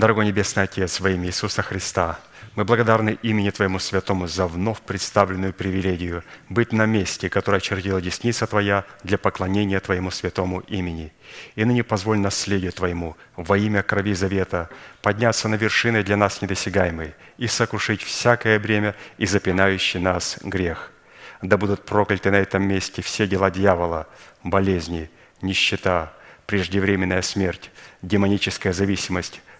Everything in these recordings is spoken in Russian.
Небесный Отец, во имя Иисуса Христа, мы благодарны имени Твоему Святому за вновь представленную привилегию быть на месте, которое очертила десница Твоя для поклонения Твоему Святому имени. И ныне позволь наследию Твоему во имя крови завета подняться на вершины для нас недосягаемой и сокрушить всякое бремя и запинающий нас грех. Да будут прокляты на этом месте все дела дьявола, болезни, нищета, преждевременная смерть, демоническая зависимость,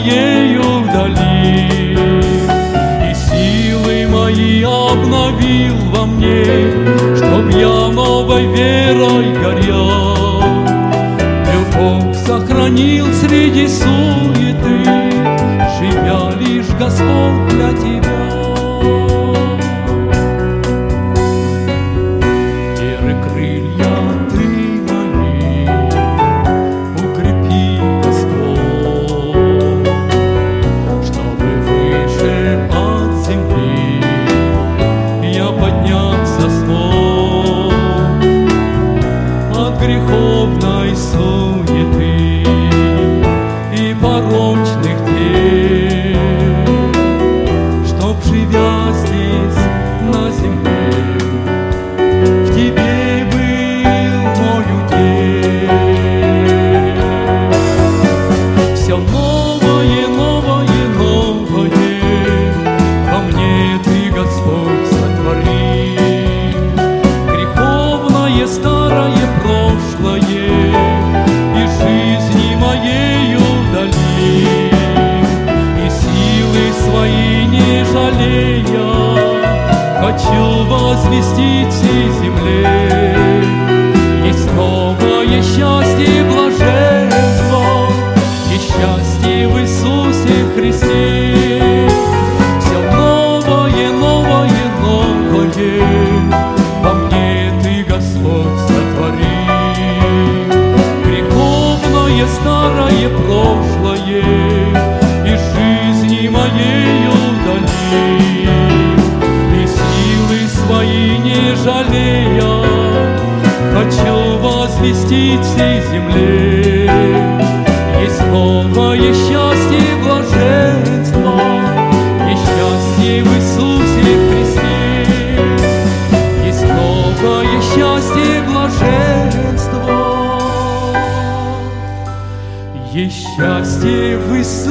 моею вдали. И силы мои обновил во мне, Чтоб я новой верой горел. Любовь сохранил среди суеты, Живя лишь Господь и всей земле. Есть слово, счастье и блаженство, Есть счастье в Иисусе Христе. Есть слово, счастье и блаженство, Есть счастье в Иисусе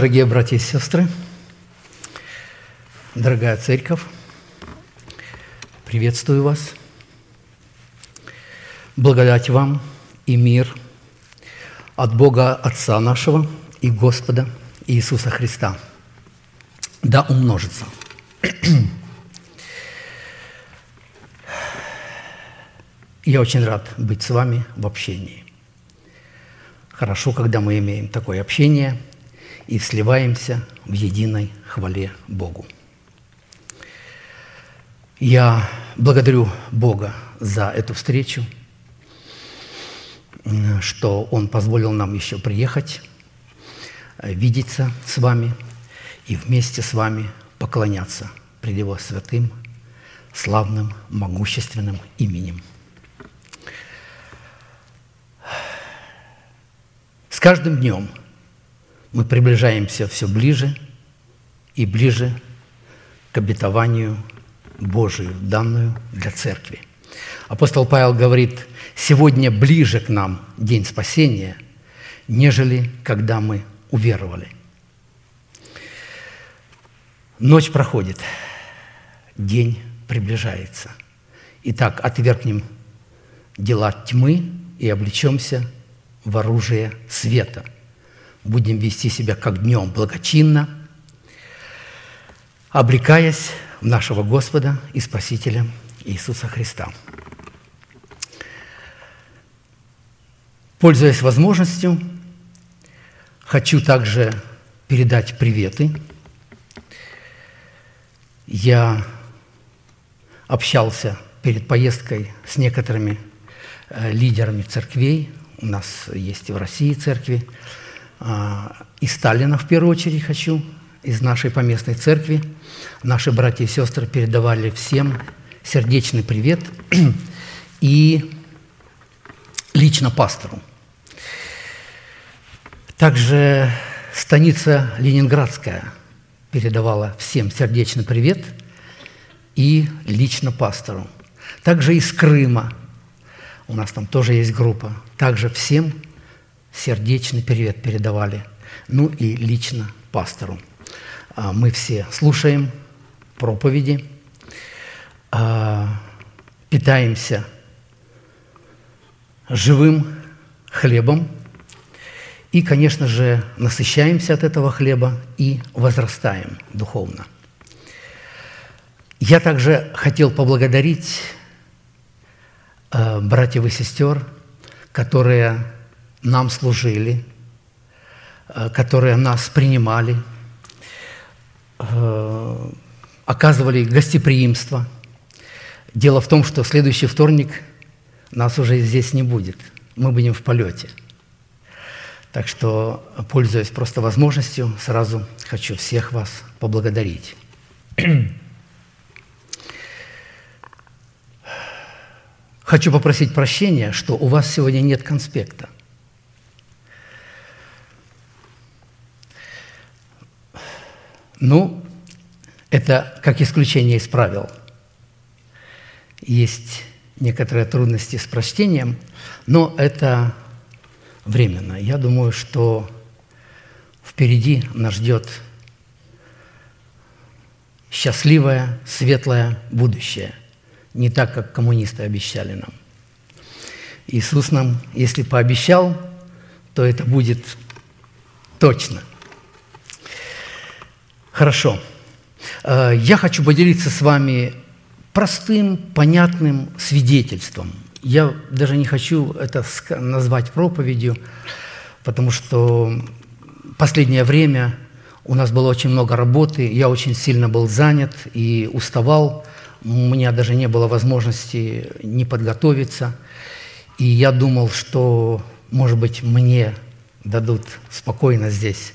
Дорогие братья и сестры, дорогая церковь, приветствую вас. Благодать вам и мир от Бога Отца нашего и Господа Иисуса Христа. Да умножится. Я очень рад быть с вами в общении. Хорошо, когда мы имеем такое общение – и сливаемся в единой хвале Богу. Я благодарю Бога за эту встречу, что Он позволил нам еще приехать, видеться с вами и вместе с вами поклоняться пред Его святым, славным, могущественным именем. С каждым днем – мы приближаемся все ближе и ближе к обетованию Божию, данную для церкви. Апостол Павел говорит, сегодня ближе к нам день спасения, нежели когда мы уверовали. Ночь проходит, день приближается. Итак, отвергнем дела тьмы и облечемся в оружие света. Будем вести себя как днем благочинно, облекаясь в нашего Господа и Спасителя Иисуса Христа. Пользуясь возможностью, хочу также передать приветы. Я общался перед поездкой с некоторыми э, лидерами церквей. У нас есть и в России церкви. А, И Сталина в первую очередь хочу из нашей поместной церкви. Наши братья и сестры передавали всем сердечный привет и лично пастору. Также станица Ленинградская передавала всем сердечный привет и лично пастору. Также из Крыма, у нас там тоже есть группа, также всем сердечный привет передавали, ну и лично пастору. А, Мы все слушаем проповеди, а, питаемся живым хлебом и, конечно же, насыщаемся от этого хлеба и возрастаем духовно. Я также хотел поблагодарить э, братьев и сестер, которые нам служили, э, которые нас принимали, э, оказывали гостеприимство. Дело в том, что следующий вторник нас уже здесь не будет. Мы будем в полете. Так что, пользуясь просто возможностью, сразу хочу всех вас поблагодарить. Хочу попросить прощения, что у вас сегодня нет конспекта. Ну, это как исключение из правил. Есть некоторые трудности с прочтением, но это временно. Я думаю, что впереди нас ждет счастливое, светлое будущее, не так, как коммунисты обещали нам. Иисус нам, если пообещал, то это будет точно. Хорошо. Э, Я хочу поделиться с вами простым, понятным свидетельством. Я даже не хочу это назвать проповедью, потому что последнее время у нас было очень много работы, я очень сильно был занят и уставал, у меня даже не было возможности не подготовиться. И я думал, что, может быть, мне дадут спокойно здесь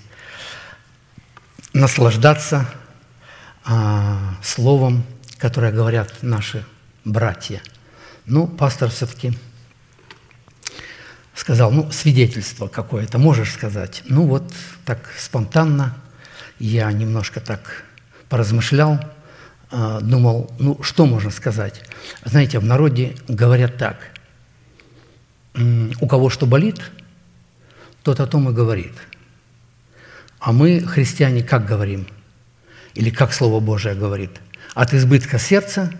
наслаждаться а, словом, которое говорят наши братья. Ну, пастор все-таки сказал, ну, свидетельство какое-то можешь сказать. Ну, вот так спонтанно я немножко так поразмышлял, а, думал, ну, что можно сказать? Знаете, в народе говорят так, у кого что болит, тот о том и говорит. А мы, христиане, как говорим? Или как Слово Божие говорит? От избытка сердца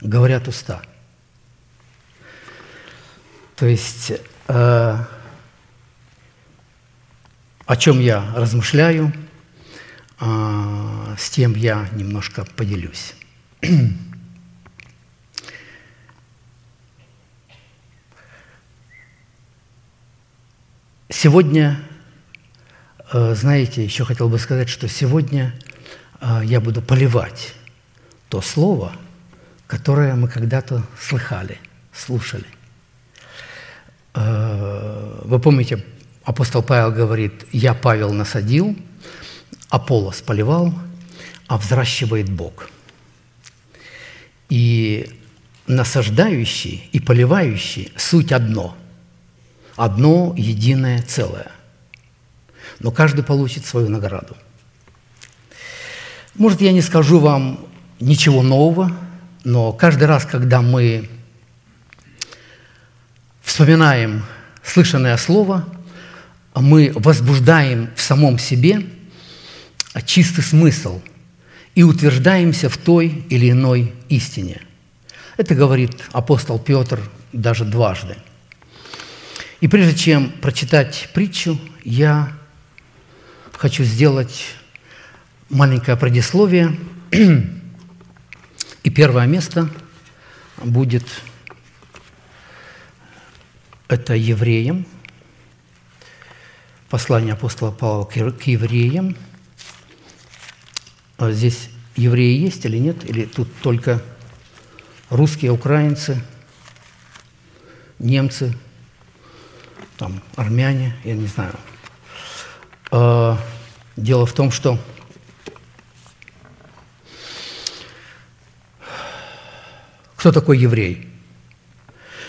говорят уста. То есть, э, о чем я размышляю, э, с тем я немножко поделюсь. Сегодня, знаете, еще хотел бы сказать, что сегодня э, я буду поливать то слово, которое мы когда-то слыхали, слушали. Э, Вы помните, апостол Павел говорит, «Я, Павел, насадил, Аполлос поливал, а взращивает Бог». И насаждающий и поливающий – суть одно, одно единое целое. Но каждый получит свою награду. Может, я не скажу вам ничего нового, но каждый раз, когда мы вспоминаем слышанное слово, мы возбуждаем в самом себе чистый смысл и утверждаемся в той или иной истине. Это говорит апостол Петр даже дважды. И прежде чем прочитать притчу, я хочу сделать маленькое предисловие. И первое место будет это евреям, послание апостола Павла к ев- к евреям. А Здесь евреи есть или нет? Или тут только русские, украинцы, немцы, там, армяне, я не знаю. Дело в том, что кто такой еврей?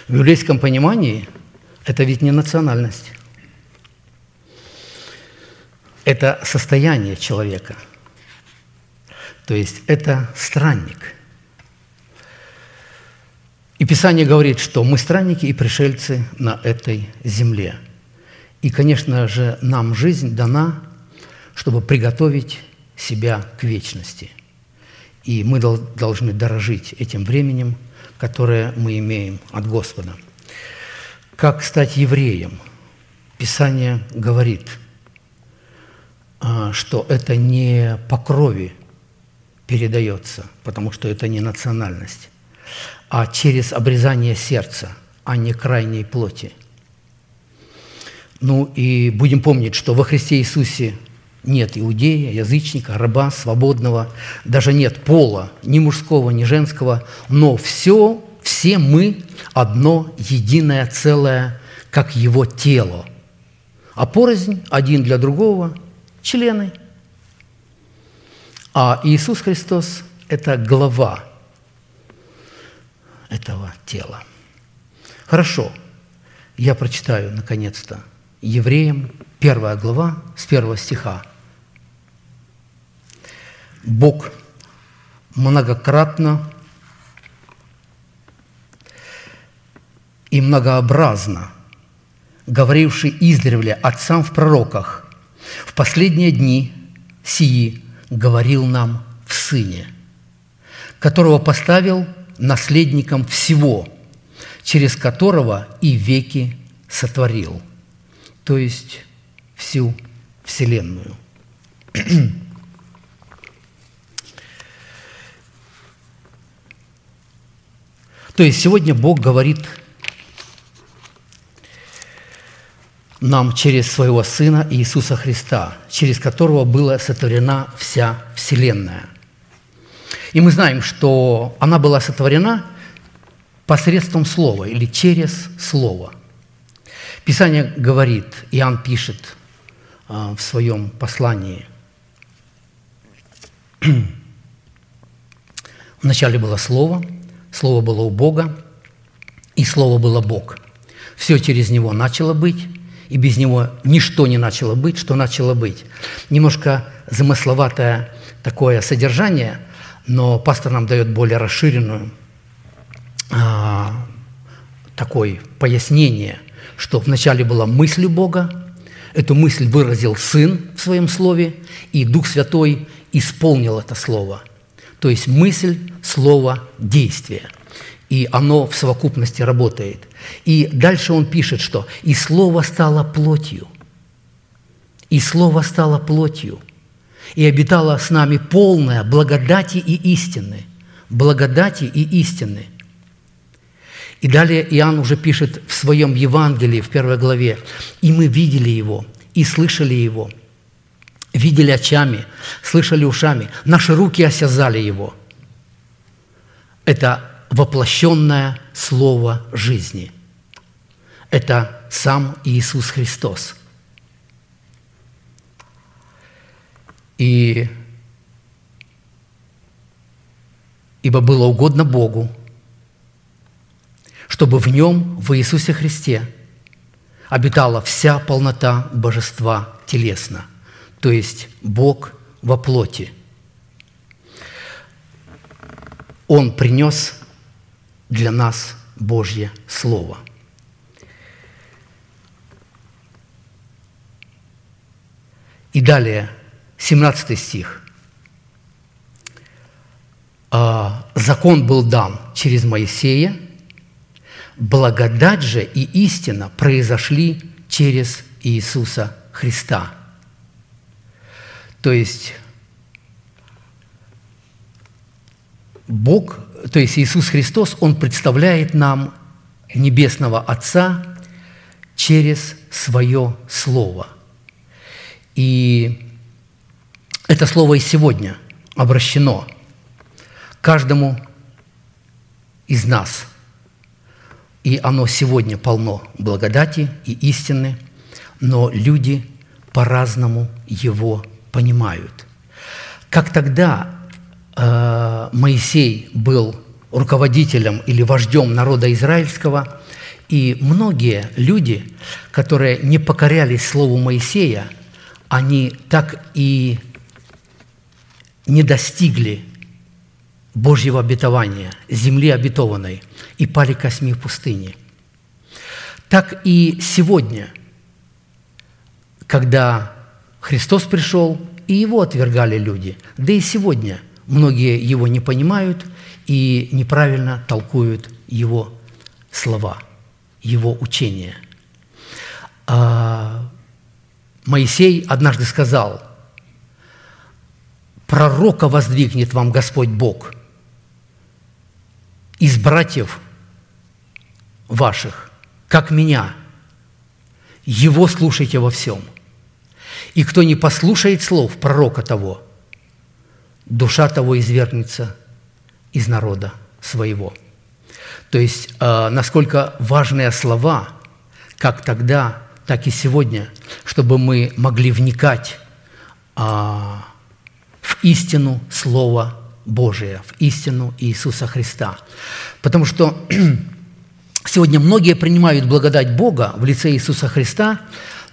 В еврейском понимании это ведь не национальность. Это состояние человека. То есть это странник. И Писание говорит, что мы странники и пришельцы на этой земле. И, конечно же, нам жизнь дана, чтобы приготовить себя к вечности. И мы дол- должны дорожить этим временем, которое мы имеем от Господа. Как стать евреем? Писание говорит, а, что это не по крови передается, потому что это не национальность, а через обрезание сердца, а не крайней плоти. Ну и будем помнить, что во Христе Иисусе нет иудея, язычника, раба, свободного, даже нет пола, ни мужского, ни женского, но все, все мы одно единое целое, как его тело. А порознь один для другого – члены. А Иисус Христос – это глава этого тела. Хорошо, я прочитаю, наконец-то, Евреям, первая глава, с первого стиха. Бог многократно и многообразно, говоривший издревле отцам в пророках, в последние дни сии говорил нам в Сыне, которого поставил наследником всего, через которого и веки сотворил, то есть всю Вселенную. То есть сегодня Бог говорит нам через своего Сына Иисуса Христа, через которого была сотворена вся Вселенная. И мы знаем, что она была сотворена посредством Слова или через Слово. Писание говорит, Иоанн пишет а, в своем послании, Вначале было Слово, Слово было у Бога, и Слово было Бог. Все через Него начало быть, и без Него ничто не начало быть, что начало быть. Немножко замысловатое такое содержание, но пастор нам дает более расширенную а, такое пояснение, что вначале была мысль Бога, эту мысль выразил Сын в Своем Слове, и Дух Святой исполнил это Слово. То есть мысль, слово, действие. И оно в совокупности работает. И дальше он пишет, что «и слово стало плотью». «И слово стало плотью» и обитала с нами полная благодати и истины. Благодати и истины. И далее Иоанн уже пишет в своем Евангелии, в первой главе, «И мы видели Его, и слышали Его, видели очами, слышали ушами, наши руки осязали Его». Это воплощенное Слово жизни. Это сам Иисус Христос. И ибо было угодно Богу, чтобы в Нем, в Иисусе Христе, обитала вся полнота божества телесно, то есть Бог во плоти. Он принес для нас Божье Слово. И далее, 17 стих. «А, «Закон был дан через Моисея, благодать же и истина произошли через Иисуса Христа». То есть Бог, то есть Иисус Христос, Он представляет нам Небесного Отца через Свое Слово. И это Слово и сегодня обращено каждому из нас. И оно сегодня полно благодати и истины, но люди по-разному его понимают. Как тогда э, Моисей был руководителем или вождем народа израильского, и многие люди, которые не покорялись Слову Моисея, они так и не достигли Божьего обетования, земли обетованной, и пали косьми в пустыне. Так и сегодня, когда Христос пришел, и Его отвергали люди, да и сегодня многие Его не понимают и неправильно толкуют Его слова, Его учения. А Моисей однажды сказал, «Пророка воздвигнет вам Господь Бог из братьев ваших, как меня. Его слушайте во всем. И кто не послушает слов пророка того, душа того извергнется из народа своего». То есть, э, насколько важные слова, как тогда, так и сегодня, чтобы мы могли вникать а, в истину Слова Божия, в истину Иисуса Христа. Потому что сегодня многие принимают благодать Бога в лице Иисуса Христа,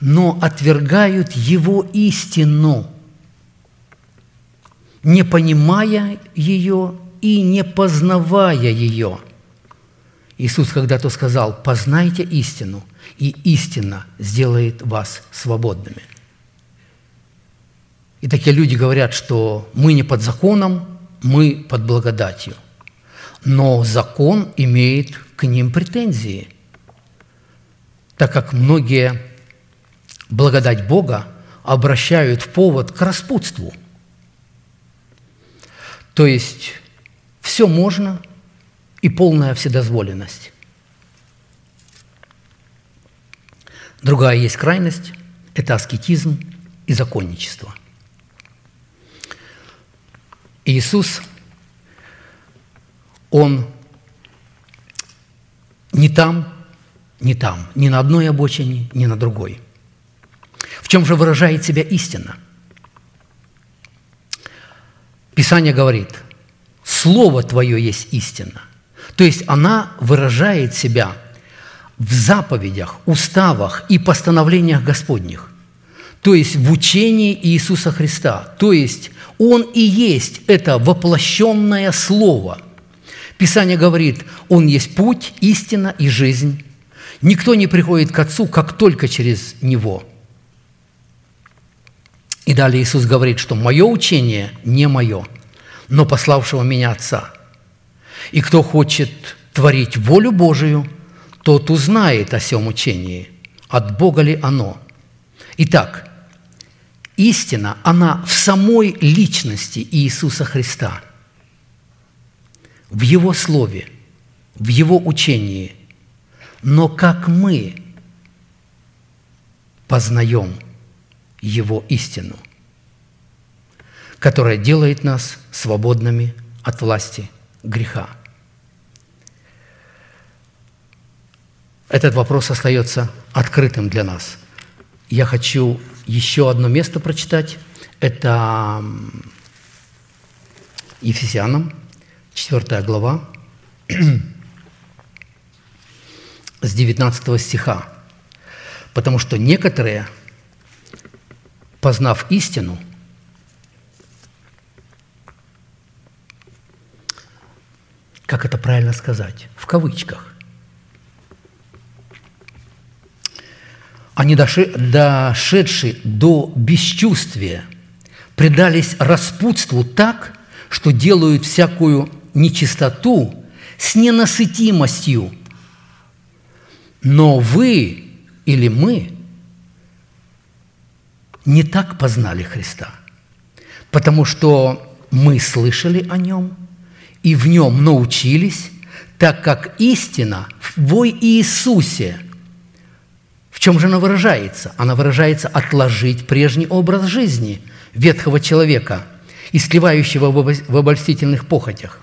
но отвергают Его истину, не понимая ее и не познавая ее. Иисус когда-то сказал, познайте истину, и истина сделает вас свободными. И такие люди говорят, что мы не под законом, мы под благодатью. Но закон имеет к ним претензии, так как многие благодать Бога обращают в повод к распутству. То есть все можно и полная вседозволенность. Другая есть крайность – это аскетизм и законничество. Иисус, Он не там, не там, ни на одной обочине, ни на другой. Чем же выражает себя истина? Писание говорит, Слово Твое есть истина. То есть она выражает себя в заповедях, уставах и постановлениях Господних, то есть в учении Иисуса Христа. То есть Он и есть это воплощенное Слово. Писание говорит, Он есть путь, истина и жизнь. Никто не приходит к Отцу, как только через Него. И далее Иисус говорит, что «мое учение не мое, но пославшего меня Отца. И кто хочет творить волю Божию – тот узнает о сем учении, от Бога ли оно. Итак, истина, она в самой личности Иисуса Христа, в Его Слове, в Его учении. Но как мы познаем Его истину, которая делает нас свободными от власти греха. этот вопрос остается открытым для нас. Я хочу еще одно место прочитать. Это Ефесянам, 4 глава, с 19 стиха. Потому что некоторые, познав истину, как это правильно сказать, в кавычках, они дошедшие до бесчувствия, предались распутству так, что делают всякую нечистоту с ненасытимостью. Но вы или мы не так познали Христа, потому что мы слышали о Нем и в Нем научились, так как истина в Иисусе – в чем же она выражается? Она выражается отложить прежний образ жизни ветхого человека, истлевающего в обольстительных похотях,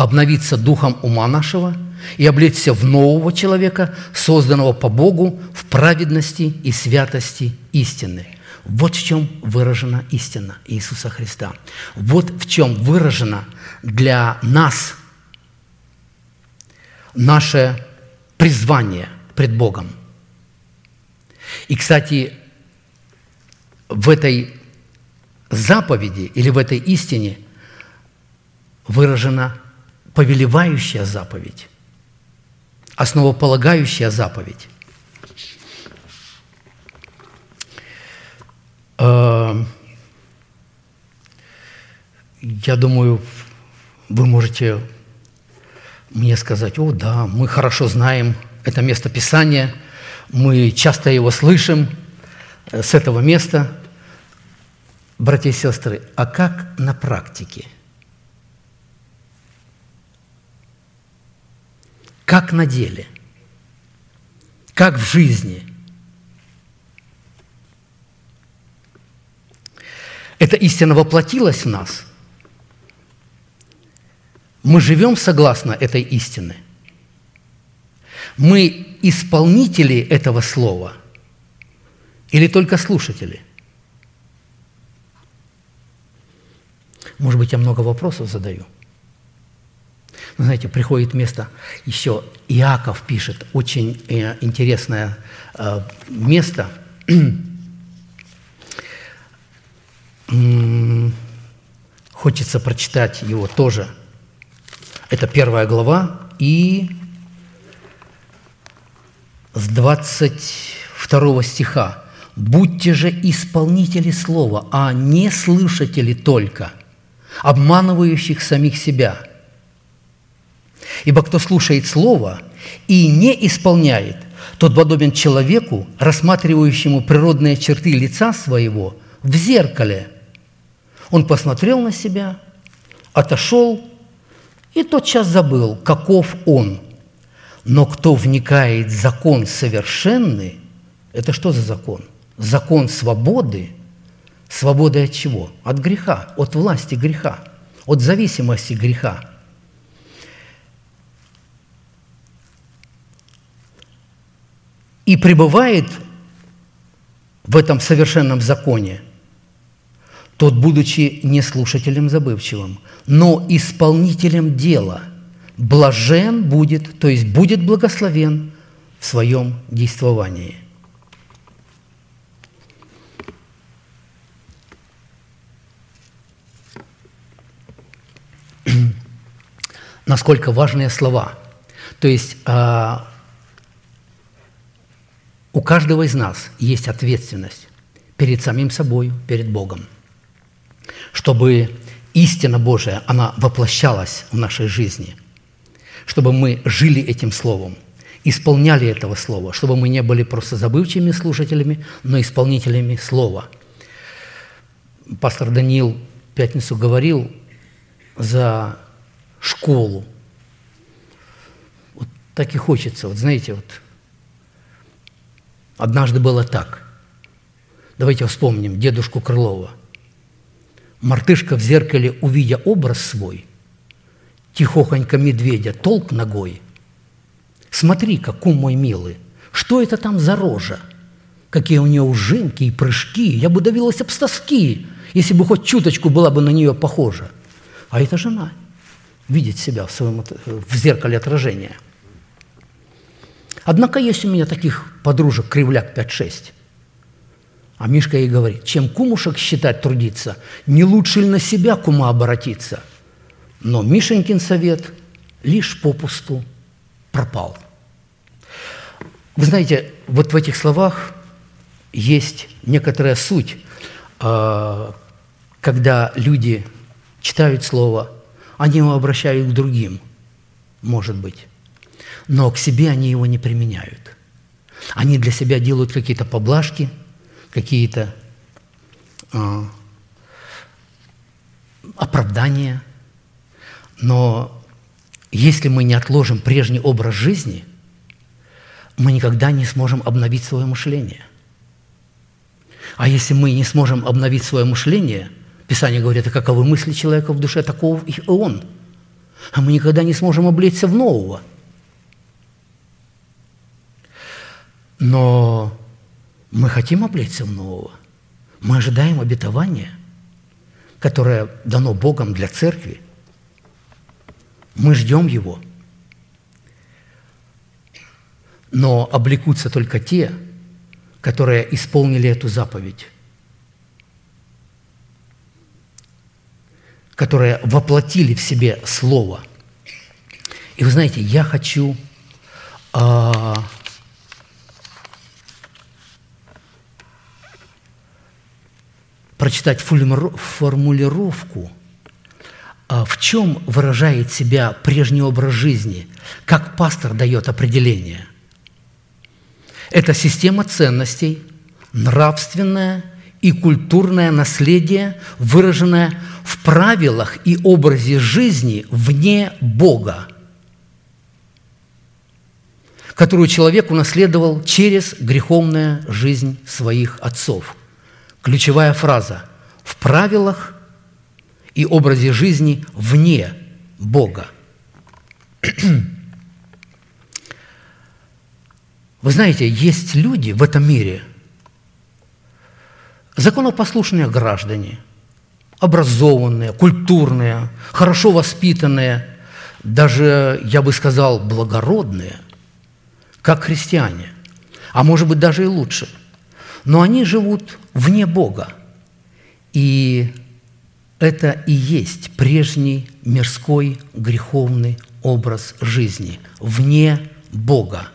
обновиться духом ума нашего и облечься в нового человека, созданного по Богу в праведности и святости истины. Вот в чем выражена истина Иисуса Христа. Вот в чем выражено для нас наше призвание пред Богом. И, кстати, в этой заповеди или в этой истине выражена повелевающая заповедь, основополагающая заповедь. Э, Я думаю, вы можете мне сказать, о да, мы хорошо знаем это место Писания, мы часто его слышим э, с этого места. Братья и сестры, а как на практике? Как на деле? Как в жизни? Эта истина воплотилась в нас. Мы живем согласно этой истины. Мы исполнители этого слова или только слушатели? Может быть, я много вопросов задаю. Но знаете, приходит место, еще Иаков пишет, очень э, интересное э, место. Хочется прочитать его тоже. Это первая глава и с 22 стиха. «Будьте же исполнители слова, а не слышатели только, обманывающих самих себя. Ибо кто слушает слово и не исполняет, тот подобен человеку, рассматривающему природные черты лица своего в зеркале. Он посмотрел на себя, отошел и тотчас забыл, каков он – но кто вникает в закон совершенный, это что за закон? Закон свободы. Свободы от чего? От греха, от власти греха, от зависимости греха. И пребывает в этом совершенном законе, тот, будучи не слушателем забывчивым, но исполнителем дела – блажен будет, то есть будет благословен в своем действовании. Насколько важные слова. То есть а, у каждого из нас есть ответственность перед самим собой, перед Богом, чтобы истина Божия, она воплощалась в нашей жизни – чтобы мы жили этим словом, исполняли этого слова, чтобы мы не были просто забывчивыми слушателями, но исполнителями слова. Пастор Даниил в пятницу говорил за школу. Вот так и хочется. Вот знаете, вот однажды было так. Давайте вспомним дедушку Крылова. Мартышка в зеркале, увидя образ свой – тихохонько медведя, толк ногой. Смотри-ка, кум мой милый, что это там за рожа? Какие у нее ужимки и прыжки, я бы давилась об стоски, если бы хоть чуточку была бы на нее похожа. А это жена видит себя в, своем, от- в зеркале отражения. Однако есть у меня таких подружек кривляк 5-6. А Мишка ей говорит, чем кумушек считать трудиться, не лучше ли на себя кума обратиться? Но Мишенькин совет лишь попусту пропал. Вы знаете, вот в этих словах есть некоторая суть, а, когда люди читают Слово, они его обращают к другим, может быть, но к себе они его не применяют. Они для себя делают какие-то поблажки, какие-то а, оправдания, но если мы не отложим прежний образ жизни, мы никогда не сможем обновить свое мышление. А если мы не сможем обновить свое мышление, Писание говорит, а каковы мысли человека в душе, такого и он. А мы никогда не сможем облечься в нового. Но мы хотим облечься в нового. Мы ожидаем обетования, которое дано Богом для церкви. Мы ждем его. Но облекутся только те, которые исполнили эту заповедь, которые воплотили в себе Слово. И вы знаете, я хочу а, прочитать формулировку, а, в чем выражает себя прежний образ жизни, как пастор дает определение. Это система ценностей, нравственное и культурное наследие, выраженное в правилах и образе жизни вне Бога, которую человек унаследовал через греховную жизнь своих отцов. Ключевая фраза – в правилах и образе жизни вне Бога. Вы знаете, есть люди в этом мире, законопослушные граждане, образованные, культурные, хорошо воспитанные, даже, я бы сказал, благородные, как христиане, а может быть даже и лучше. Но они живут вне Бога. И это и есть прежний мирской греховный образ жизни, вне Бога.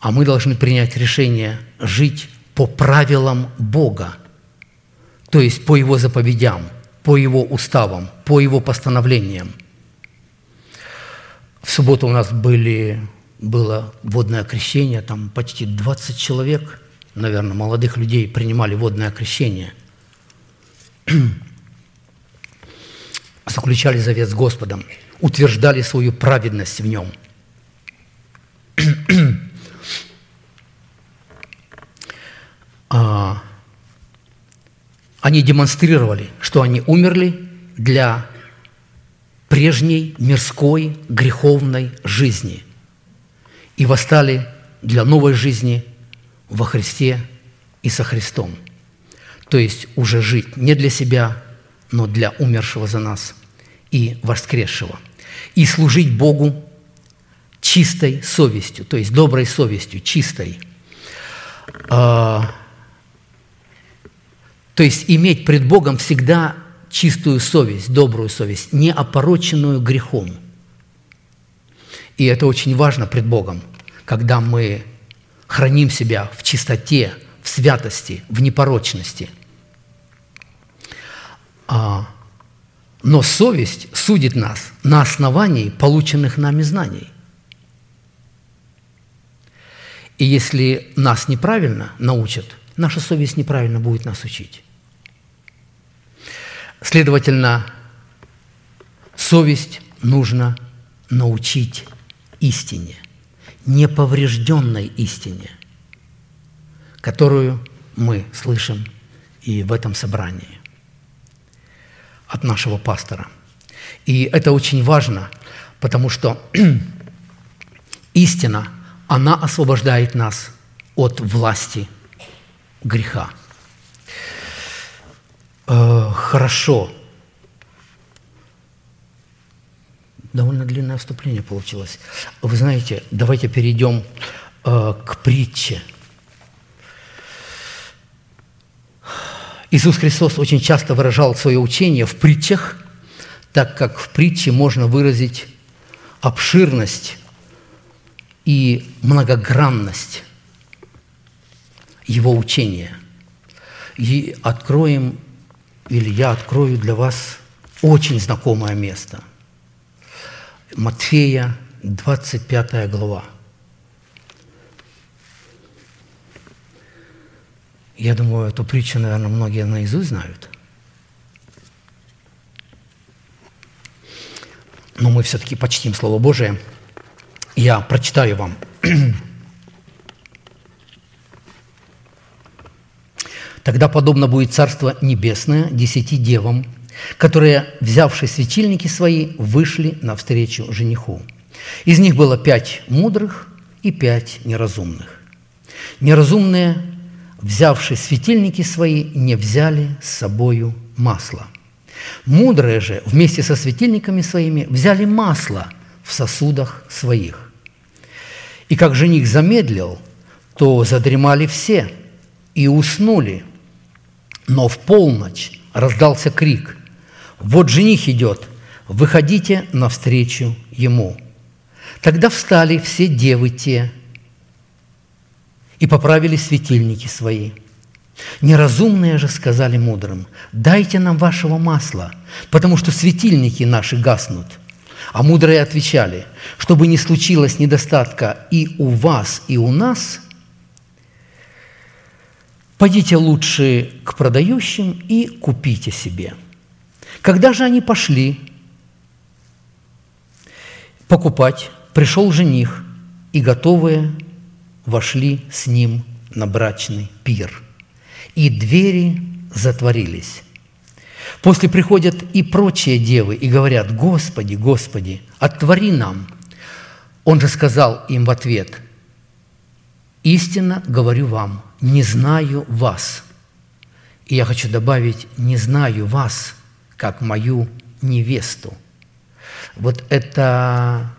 А мы должны принять решение жить по правилам Бога, то есть по Его заповедям, по Его уставам, по Его постановлениям. В субботу у нас были, было водное крещение, там почти 20 человек, наверное, молодых людей принимали водное крещение. Заключали завет с Господом, утверждали свою праведность в Нем. А, они демонстрировали, что они умерли для прежней мирской греховной жизни и восстали для новой жизни во Христе и со Христом. То есть уже жить не для себя, но для умершего за нас и воскресшего. И служить Богу чистой совестью, то есть доброй совестью, чистой. А, то есть иметь пред Богом всегда чистую совесть, добрую совесть, не опороченную грехом. И это очень важно пред Богом, когда мы храним себя в чистоте, в святости, в непорочности. А, но совесть судит нас на основании полученных нами знаний. И если нас неправильно научат, наша совесть неправильно будет нас учить. Следовательно, совесть нужно научить истине, неповрежденной истине, которую мы слышим и в этом собрании от нашего пастора. И это очень важно, потому что Истина, она освобождает нас от власти греха. Э, Хорошо. Довольно длинное вступление получилось. Вы знаете, давайте перейдем э, к притче. Иисус Христос очень часто выражал свое учение в притчах, так как в притче можно выразить обширность и многогранность его учения. И откроем, или я открою для вас очень знакомое место. Матфея, 25 глава. Я думаю, эту притчу, наверное, многие наизусть знают. Но мы все-таки почтим Слово Божие. Я прочитаю вам. Тогда подобно будет Царство Небесное десяти девам, которые, взявши светильники свои, вышли навстречу жениху. Из них было пять мудрых и пять неразумных. Неразумные, взявши светильники свои, не взяли с собою масло. Мудрые же вместе со светильниками своими взяли масло в сосудах своих. И как жених замедлил, то задремали все и уснули. Но в полночь раздался крик «Вот жених идет, выходите навстречу ему». Тогда встали все девы те и поправили светильники свои. Неразумные же сказали мудрым, «Дайте нам вашего масла, потому что светильники наши гаснут». А мудрые отвечали, «Чтобы не случилось недостатка и у вас, и у нас, пойдите лучше к продающим и купите себе». Когда же они пошли покупать, пришел жених, и готовые вошли с ним на брачный пир. И двери затворились. После приходят и прочие девы и говорят, «Господи, Господи, отвори нам». Он же сказал им в ответ, «Истинно говорю вам, не знаю вас». И я хочу добавить, «не знаю вас, как мою невесту». Вот это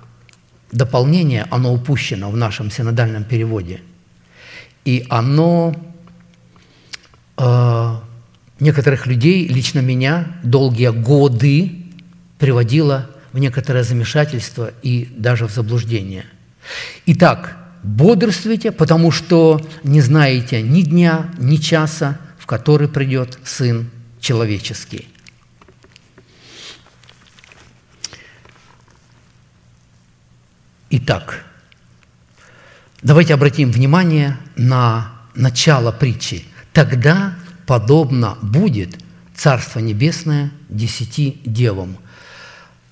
дополнение, оно упущено в нашем синодальном переводе. И оно э, некоторых людей, лично меня, долгие годы приводило в некоторое замешательство и даже в заблуждение. Итак, бодрствуйте, потому что не знаете ни дня, ни часа, в который придет Сын Человеческий. Итак, давайте обратим внимание на начало притчи. Тогда подобно будет Царство Небесное десяти девам.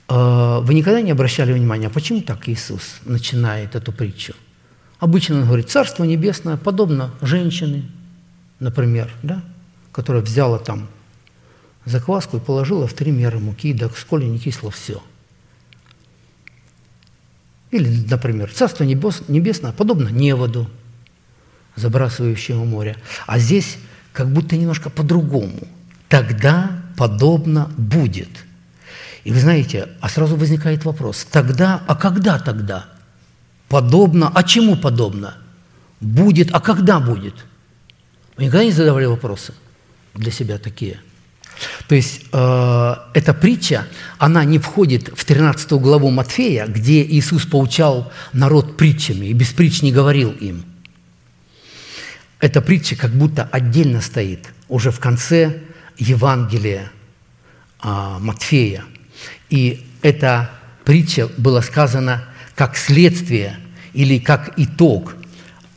Э, Вы никогда не обращали внимания, почему так Иисус начинает эту притчу? Обычно он говорит, Царство Небесное подобно женщине, например, да, которая взяла там закваску и положила в три меры муки, да сколь не кисло все – или, например, Царство небес, Небесное подобно неводу, забрасывающему море. А здесь как будто немножко по-другому. Тогда подобно будет. И вы знаете, а сразу возникает вопрос, тогда, а когда тогда? Подобно, а чему подобно? Будет, а когда будет? Вы никогда не задавали вопросы для себя такие – то есть э, эта притча, она не входит в 13 главу Матфея, где Иисус поучал народ притчами и без притч не говорил им. Эта притча как будто отдельно стоит уже в конце Евангелия э, Матфея. И эта притча была сказана как следствие или как итог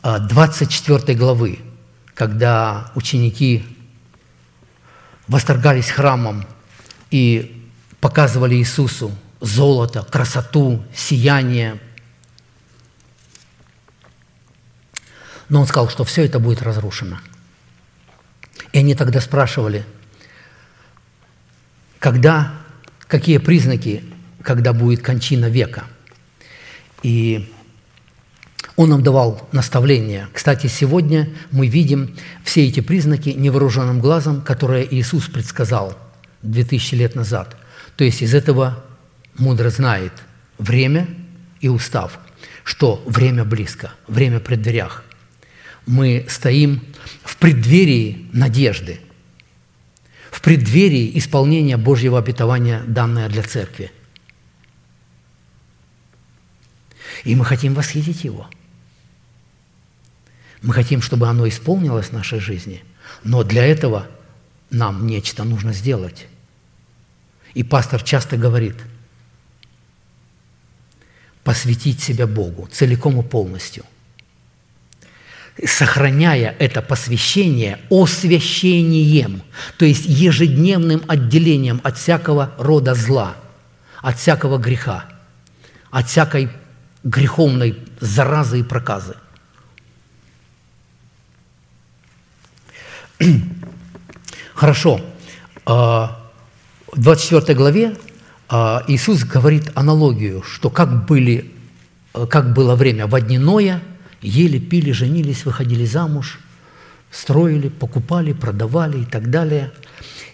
э, 24 главы, когда ученики восторгались храмом и показывали Иисусу золото, красоту, сияние. Но он сказал, что все это будет разрушено. И они тогда спрашивали, когда, какие признаки, когда будет кончина века. И Он нам давал наставления. Кстати, сегодня мы видим все эти признаки невооруженным глазом, которые Иисус предсказал 2000 лет назад. То есть из этого мудро знает время и устав, что время близко, время при дверях. Мы стоим в преддверии надежды, в преддверии исполнения Божьего обетования, данное для церкви. И мы хотим восхитить Его. Мы хотим, чтобы оно исполнилось в нашей жизни, но для этого нам нечто нужно сделать. И пастор часто говорит, посвятить себя Богу целиком и полностью. Сохраняя это посвящение освящением, то есть ежедневным отделением от всякого рода зла, от всякого греха, от всякой греховной заразы и проказы. Хорошо. А, В 24 главе а, Иисус говорит аналогию, что как, были, э, как было время в дни Ноя, ели, пили, женились, выходили замуж, строили, покупали, продавали и так далее,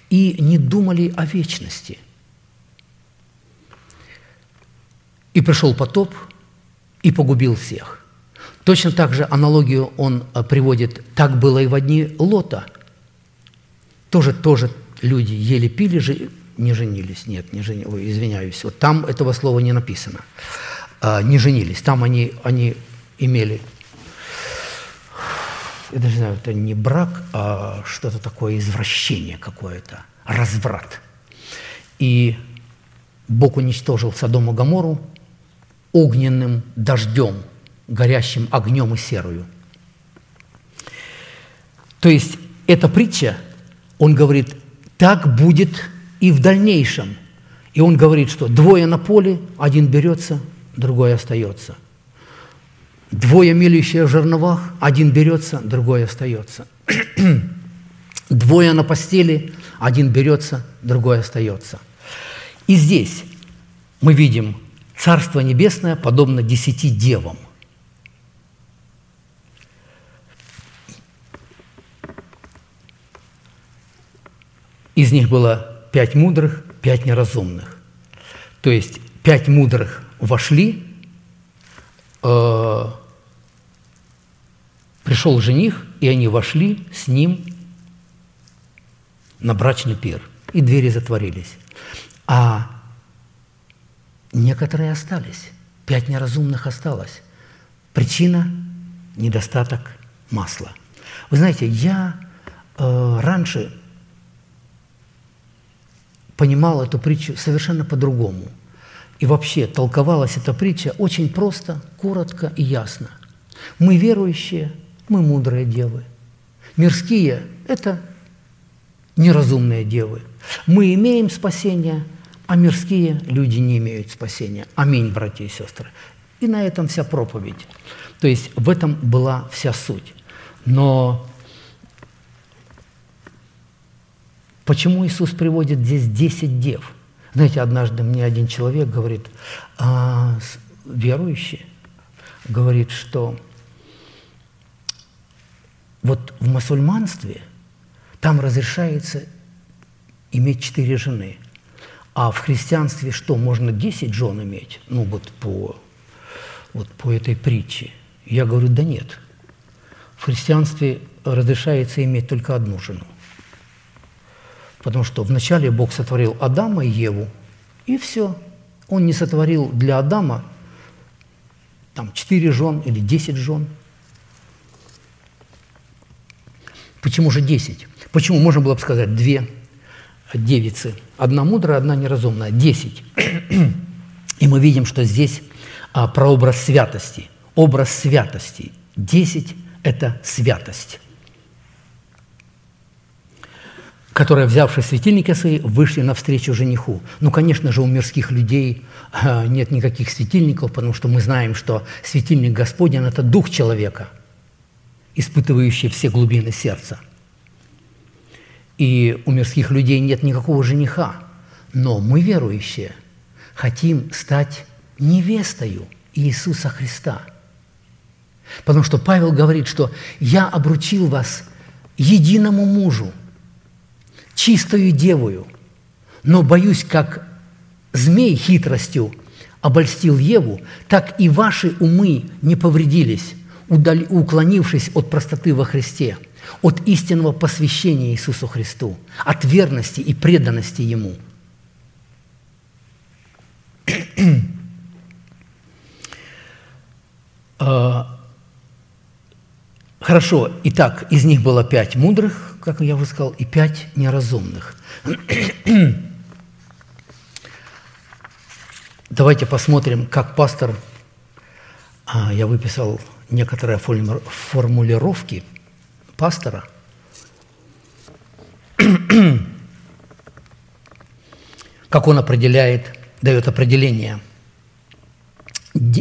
и не думали о вечности. И пришел потоп, и погубил всех. Точно так же аналогию он э, приводит, так было и в дни Лота. Тоже, тоже люди ели, пили, жи- не женились. Нет, не жени... Ой, извиняюсь. Вот там этого слова не написано. А, не женились. Там они, они имели, я даже знаю, это не брак, а что-то такое, извращение какое-то, разврат. И Бог уничтожил Содом и Гоморру огненным дождем, горящим огнем и серою. То есть эта притча, он говорит, так будет и в дальнейшем. И он говорит, что двое на поле, один берется, другой остается. Двое мелющие в жерновах, один берется, другой остается. Двое на постели, один берется, другой остается. И здесь мы видим Царство Небесное подобно десяти девам. Из них было пять мудрых, пять неразумных. То есть пять мудрых вошли, э, пришел жених, и они вошли с ним на брачный пир, и двери затворились. А некоторые остались, пять неразумных осталось. Причина – недостаток масла. Вы знаете, я э, раньше понимал эту притчу совершенно по-другому. И вообще толковалась эта притча очень просто, коротко и ясно. Мы верующие, мы мудрые девы. Мирские – это неразумные девы. Мы имеем спасение, а мирские люди не имеют спасения. Аминь, братья и сестры. И на этом вся проповедь. То есть в этом была вся суть. Но почему Иисус приводит здесь 10 дев? Знаете, однажды мне один человек говорит, а, верующий, говорит, что вот в мусульманстве там разрешается иметь четыре жены. А в христианстве что, можно 10 жен иметь? Ну, вот по, вот по этой притче. Я говорю, да нет. В христианстве разрешается иметь только одну жену. Потому что вначале Бог сотворил Адама и Еву, и все. Он не сотворил для Адама там четыре жен или десять жен. Почему же десять? Почему можно было бы сказать две девицы? Одна мудрая, одна неразумная. Десять. И мы видим, что здесь а, прообраз святости. Образ святости. Десять – это святость которые, взявшие светильники свои, вышли навстречу жениху. Ну, конечно же, у мирских людей а, нет никаких светильников, потому что мы знаем, что светильник Господень – это дух человека, испытывающий все глубины сердца. И у мирских людей нет никакого жениха. Но мы, верующие, хотим стать невестою Иисуса Христа. Потому что Павел говорит, что «я обручил вас единому мужу, чистою девою, но боюсь, как змей хитростью обольстил Еву, так и ваши умы не повредились, удали- уклонившись от простоты во Христе, от истинного посвящения Иисусу Христу, от верности и преданности Ему». А, Хорошо, итак, из них было пять мудрых, как я уже сказал, и пять неразумных. Давайте посмотрим, как пастор, а, я выписал некоторые форму- формулировки пастора, как он определяет, дает определение,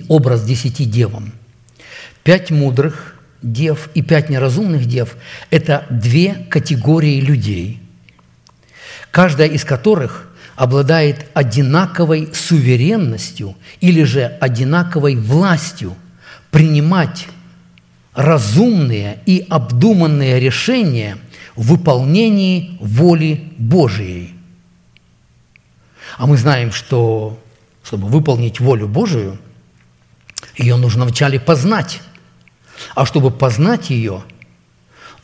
образ десяти девам. Пять мудрых дев и пять неразумных дев – это две категории людей, каждая из которых обладает одинаковой суверенностью или же одинаковой властью принимать разумные и обдуманные решения в выполнении воли Божией. А мы знаем, что чтобы выполнить волю Божию, ее нужно вначале познать. А чтобы познать ее,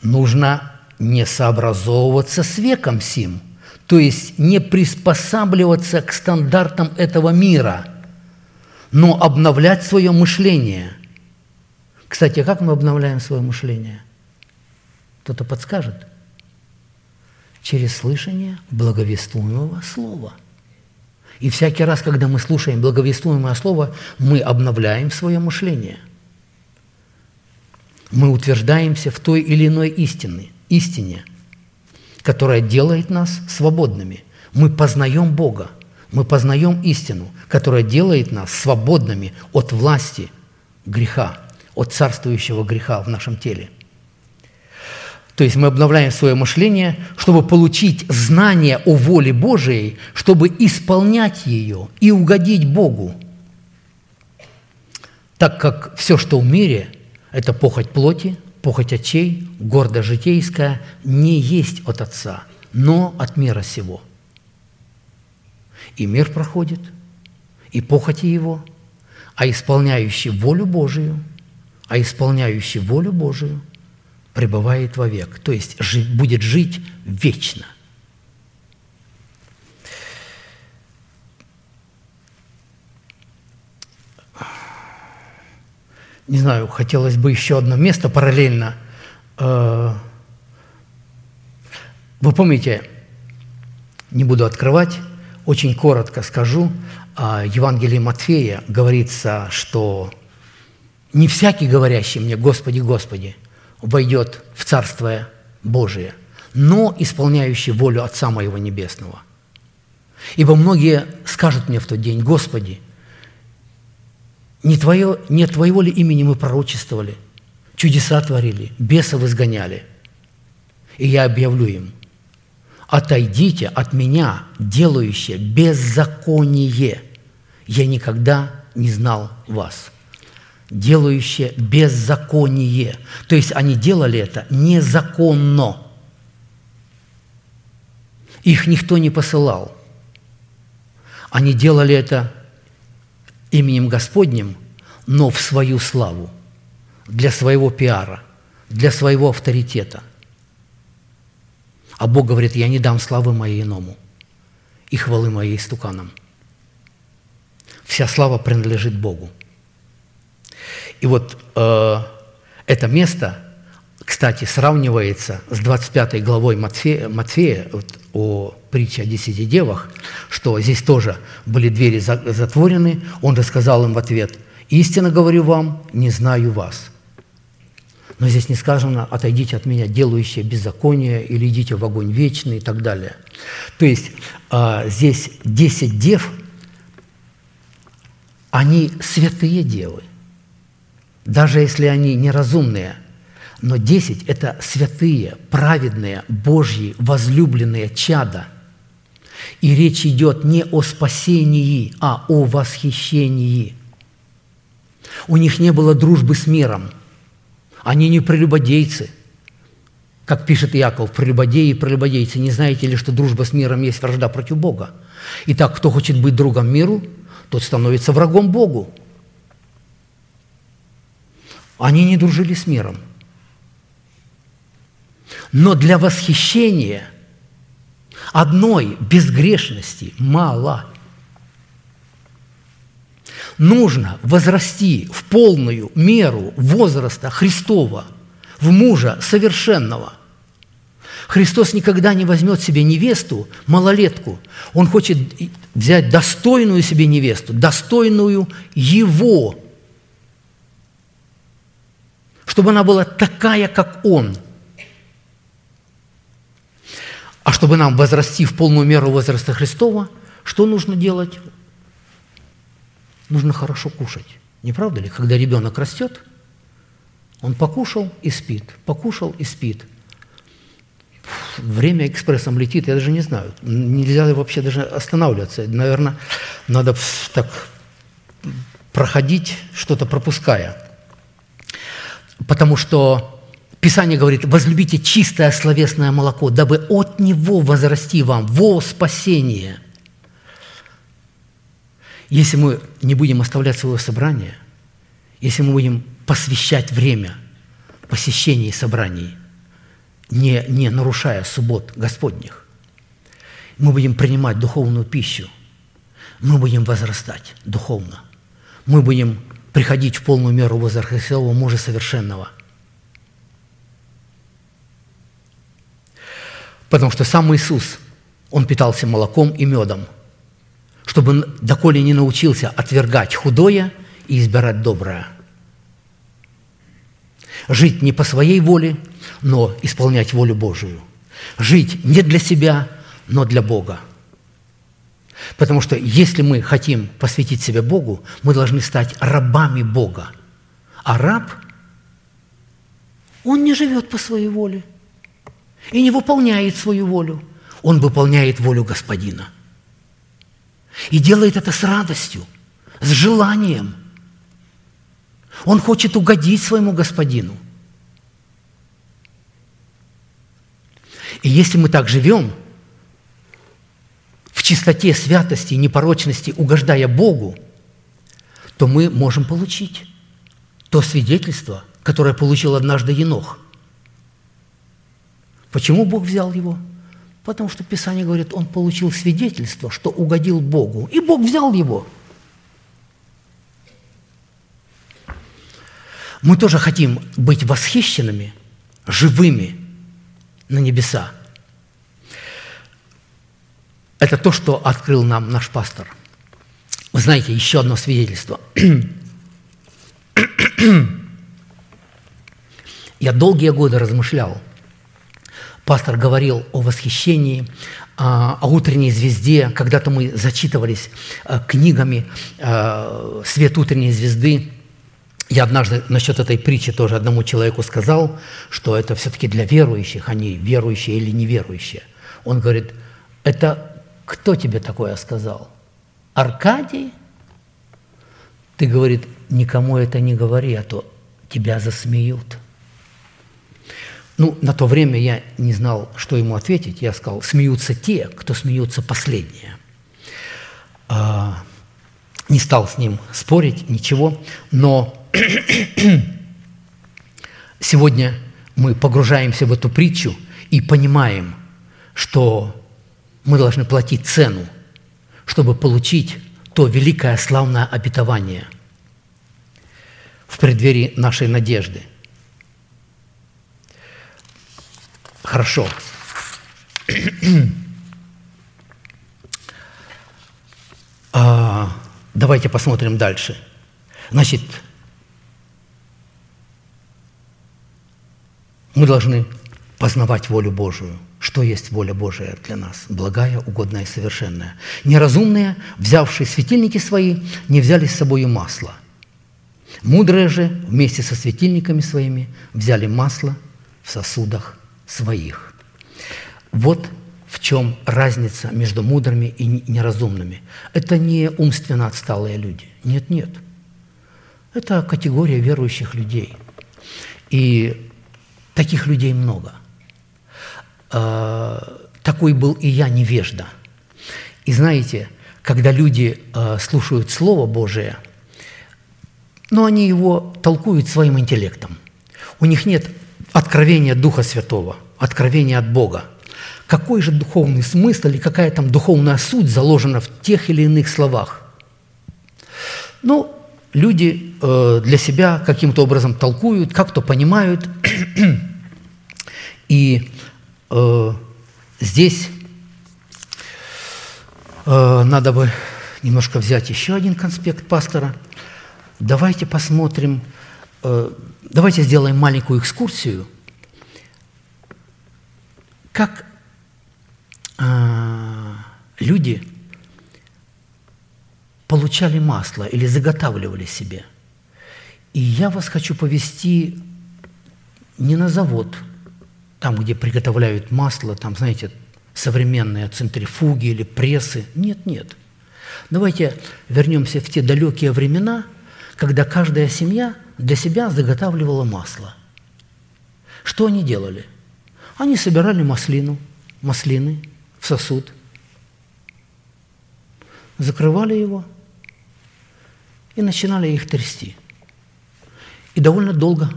нужно не сообразовываться с веком сим, то есть не приспосабливаться к стандартам этого мира, но обновлять свое мышление. Кстати, а как мы обновляем свое мышление? Кто-то подскажет? Через слышание благовествуемого слова. И всякий раз, когда мы слушаем благовествуемое слово, мы обновляем свое мышление – мы утверждаемся в той или иной истине, истине, которая делает нас свободными. Мы познаем Бога, мы познаем истину, которая делает нас свободными от власти греха, от царствующего греха в нашем теле. То есть мы обновляем свое мышление, чтобы получить знание о воле Божией, чтобы исполнять ее и угодить Богу. Так как все, что в мире – это похоть плоти, похоть очей, гордо житейская, не есть от Отца, но от мира сего. И мир проходит, и похоти его, а исполняющий волю Божию, а исполняющий волю Божию пребывает вовек, то есть будет жить вечно. Не знаю, хотелось бы еще одно место параллельно. Э, Вы помните, не буду открывать, очень коротко скажу, о Евангелии Матфея говорится, что не всякий, говорящий мне «Господи, Господи», войдет в Царствие Божие, но исполняющий волю Отца Моего Небесного. Ибо многие скажут мне в тот день, Господи, не, твое, не Твоего ли имени мы пророчествовали, чудеса творили, бесов изгоняли? И я объявлю им, отойдите от меня, делающие беззаконие. Я никогда не знал вас. Делающие беззаконие. То есть они делали это незаконно. Их никто не посылал. Они делали это именем Господним, но в свою славу, для своего пиара, для своего авторитета. А Бог говорит, я не дам славы моей иному и хвалы моей стуканам. Вся слава принадлежит Богу. И вот э, это место, кстати, сравнивается с 25 главой Матфея, Матфея вот, о притче о десяти девах, что здесь тоже были двери за- затворены. Он же сказал им в ответ, «Истинно говорю вам, не знаю вас». Но здесь не сказано «отойдите от меня, делающие беззаконие» или «идите в огонь вечный» и так далее. То есть а, здесь 10 дев, они святые девы, даже если они неразумные. Но 10 – это святые, праведные, Божьи, возлюбленные чада. И речь идет не о спасении, а о восхищении. У них не было дружбы с миром – Они не прелюбодейцы. Как пишет Иаков, прелюбодеи и прелюбодейцы, не знаете ли, что дружба с миром есть вражда против Бога? Итак, кто хочет быть другом миру, тот становится врагом Богу. Они не дружили с миром. Но для восхищения одной безгрешности мало. Нужно возрасти в полную меру возраста Христова, в мужа совершенного. Христос никогда не возьмет себе невесту, малолетку. Он хочет взять достойную себе невесту, достойную Его, чтобы она была такая, как Он – а чтобы нам возрасти в полную меру возраста Христова, что нужно делать? Нужно хорошо кушать. Не правда ли? Когда ребенок растет, он покушал и спит, покушал и спит. Время экспрессом летит, я даже не знаю. Нельзя вообще даже останавливаться. Наверное, надо так проходить, что-то пропуская. Потому что Писание говорит, возлюбите чистое словесное молоко, дабы от него возрасти вам во спасение. Если мы не будем оставлять свое собрание, если мы будем посвящать время посещений собраний, не, не нарушая суббот Господних, мы будем принимать духовную пищу, мы будем возрастать духовно, мы будем приходить в полную меру возраста мужа совершенного – Потому что сам Иисус, Он питался молоком и медом, чтобы доколе не научился отвергать худое и избирать доброе. Жить не по своей воле, но исполнять волю Божию. Жить не для себя, но для Бога. Потому что если мы хотим посвятить себя Богу, мы должны стать рабами Бога. А раб, он не живет по своей воле – и не выполняет свою волю. Он выполняет волю Господина. И делает это с радостью, с желанием. Он хочет угодить своему Господину. И если мы так живем, в чистоте, святости, непорочности, угождая Богу, то мы можем получить то свидетельство, которое получил однажды Енох – Почему Бог взял его? Потому что Писание говорит, он получил свидетельство, что угодил Богу, и Бог взял его. Мы тоже хотим быть восхищенными, живыми на небеса. Это то, что открыл нам наш пастор. Вы знаете, еще одно свидетельство. Я долгие годы размышлял – Пастор говорил о восхищении, о утренней звезде. Когда-то мы зачитывались э, книгами э, «Свет утренней звезды». Я однажды насчет этой притчи тоже одному человеку сказал, что это все-таки для верующих, они а верующие или неверующие. Он говорит, это кто тебе такое сказал? Аркадий? Ты, говорит, никому это не говори, а то тебя засмеют. Ну, на то время я не знал, что ему ответить. Я сказал, смеются те, кто смеются последние. А, не стал с ним спорить, ничего. Но сегодня мы погружаемся в эту притчу и понимаем, что мы должны платить цену, чтобы получить то великое славное обетование в преддверии нашей надежды – Хорошо. а, давайте посмотрим дальше. Значит, мы должны познавать волю Божию. Что есть воля Божия для нас? Благая, угодная и совершенная. Неразумные, взявшие светильники свои, не взяли с собой масло. Мудрые же вместе со светильниками своими взяли масло в сосудах своих. Вот в чем разница между мудрыми и неразумными. Это не умственно отсталые люди. Нет, нет. Это категория верующих людей. И таких людей много. Э, Такой был и я невежда. И знаете, когда люди э, слушают Слово Божие, но они его толкуют своим интеллектом. У них нет откровения Духа Святого, откровения от Бога. Какой же духовный смысл или какая там духовная суть заложена в тех или иных словах? Ну, люди э, для себя каким-то образом толкуют, как-то понимают. И э, здесь э, надо бы немножко взять еще один конспект пастора. Давайте посмотрим, давайте сделаем маленькую экскурсию, как э, люди получали масло или заготавливали себе. И я вас хочу повести не на завод, там, где приготовляют масло, там, знаете, современные центрифуги или прессы. Нет, нет. Давайте вернемся в те далекие времена, когда каждая семья для себя заготавливала масло. Что они делали? Они собирали маслину, маслины в сосуд, закрывали его и начинали их трясти. И довольно долго.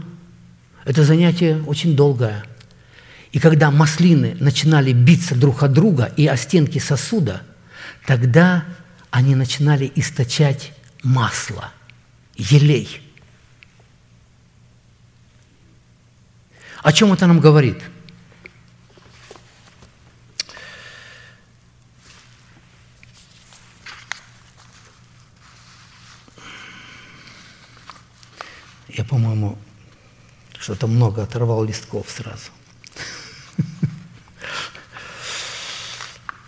Это занятие очень долгое. И когда маслины начинали биться друг от друга и о стенки сосуда, тогда они начинали источать масло, елей. О чем это нам говорит? Я, по-моему, что-то много оторвал листков сразу.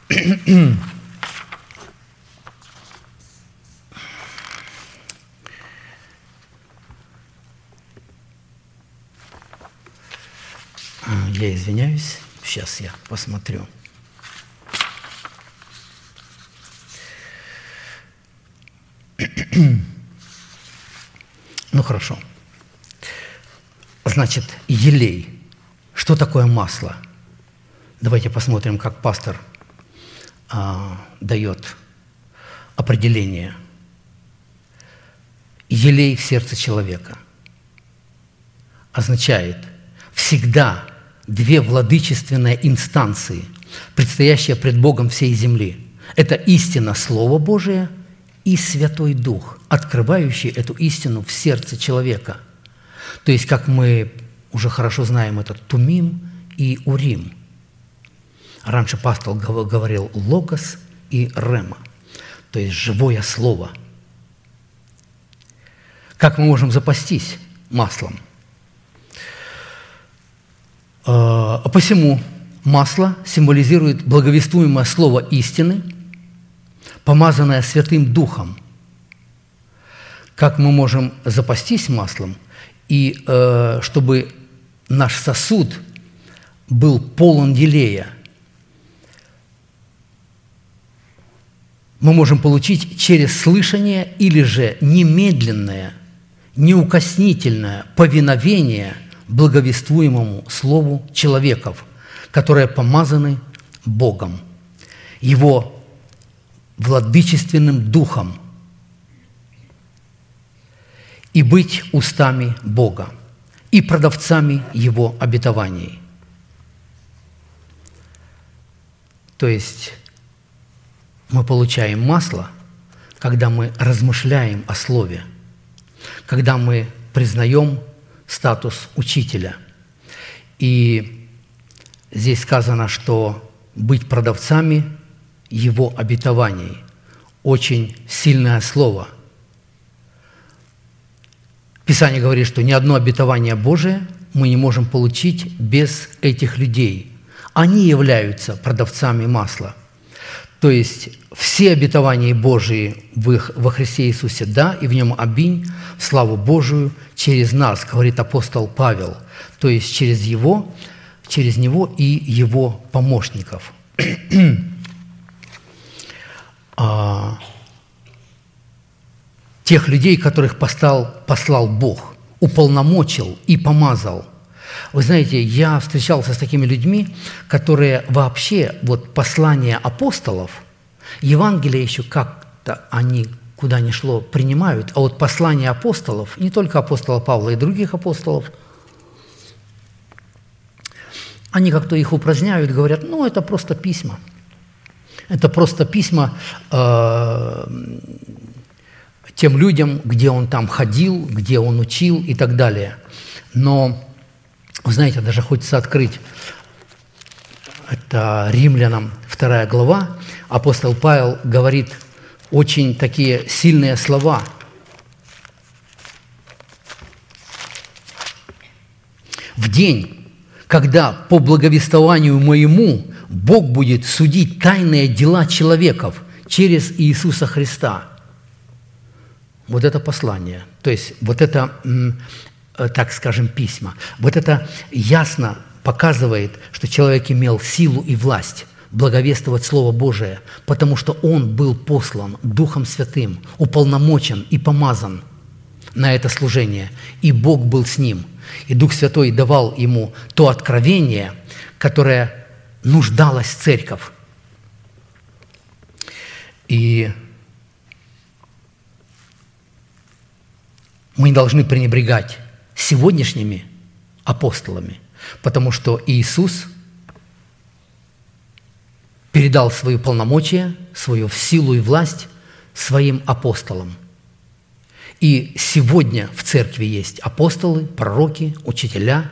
А, Я извиняюсь, сейчас я посмотрю. Ну хорошо. Значит, елей. Что такое масло? Давайте посмотрим, как пастор а, дает определение. Елей в сердце человека означает всегда две владычественные инстанции, предстоящие пред Богом всей земли. Это истина Слова Божия и Святой Дух, открывающий эту истину в сердце человека. То есть, как мы уже хорошо знаем, это Тумим и Урим. Раньше пастор гов- говорил Логос и Рема, то есть живое слово. Как мы можем запастись маслом? А посему масло символизирует благовествуемое слово истины, помазанное Святым Духом. Как мы можем запастись маслом, и э, чтобы наш сосуд был полон елея, мы можем получить через слышание или же немедленное, неукоснительное повиновение благовествуемому слову человеков, которые помазаны Богом, Его владычественным духом, и быть устами Бога и продавцами Его обетований. То есть мы получаем масло, когда мы размышляем о Слове, когда мы признаем статус учителя. И здесь сказано, что быть продавцами Его обетований – очень сильное слово. Писание говорит, что ни одно обетование Божие мы не можем получить без этих людей. Они являются продавцами масла – то есть все обетования Божии в их, во Христе Иисусе «да», и в нем «обинь» в славу Божию через нас, говорит апостол Павел, то есть через его, через него и его помощников. а, тех людей, которых послал, послал Бог. уполномочил и помазал. Вы знаете, я встречался с такими людьми, которые вообще, вот послания апостолов, Евангелие еще как-то они куда ни шло, принимают, а вот послания апостолов, не только апостола Павла и других апостолов, они как-то их упраздняют, говорят, ну, это просто письма. Это просто письма э, тем людям, где он там ходил, где он учил и так далее. Но, вы знаете, даже хочется открыть, это Римлянам 2 глава, апостол Павел говорит очень такие сильные слова. В день, когда по благовествованию моему Бог будет судить тайные дела человеков через Иисуса Христа. Вот это послание, то есть вот это, так скажем, письма, вот это ясно показывает, что человек имел силу и власть благовествовать Слово Божие, потому что он был послан Духом Святым, уполномочен и помазан на это служение, и Бог был с ним. И Дух Святой давал ему то откровение, которое нуждалась церковь. И мы не должны пренебрегать сегодняшними апостолами, потому что Иисус передал свою полномочия, свою силу и власть своим апостолам. И сегодня в церкви есть апостолы, пророки, учителя,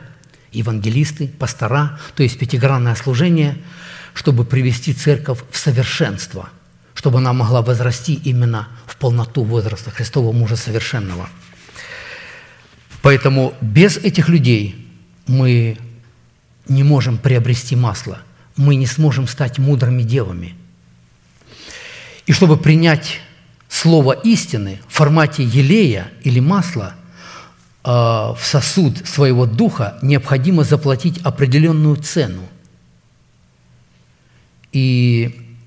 евангелисты, пастора, то есть пятигранное служение, чтобы привести церковь в совершенство, чтобы она могла возрасти именно в полноту возраста Христового мужа совершенного. Поэтому без этих людей мы не можем приобрести масло, мы не сможем стать мудрыми девами. И чтобы принять слово истины в формате елея или масла э, в сосуд своего духа, необходимо заплатить определенную цену. И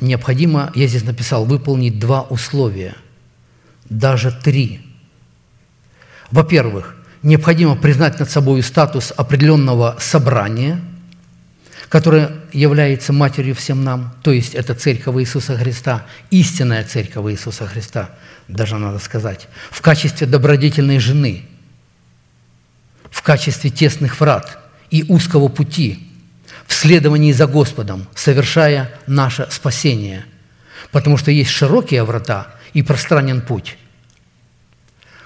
необходимо, я здесь написал, выполнить два условия, даже три. Во-первых, необходимо признать над собой статус определенного собрания, которое является матерью всем нам, то есть это Церковь Иисуса Христа, истинная Церковь Иисуса Христа, даже надо сказать, в качестве добродетельной жены, в качестве тесных врат и узкого пути, в следовании за Господом, совершая наше спасение. Потому что есть широкие врата и пространен путь,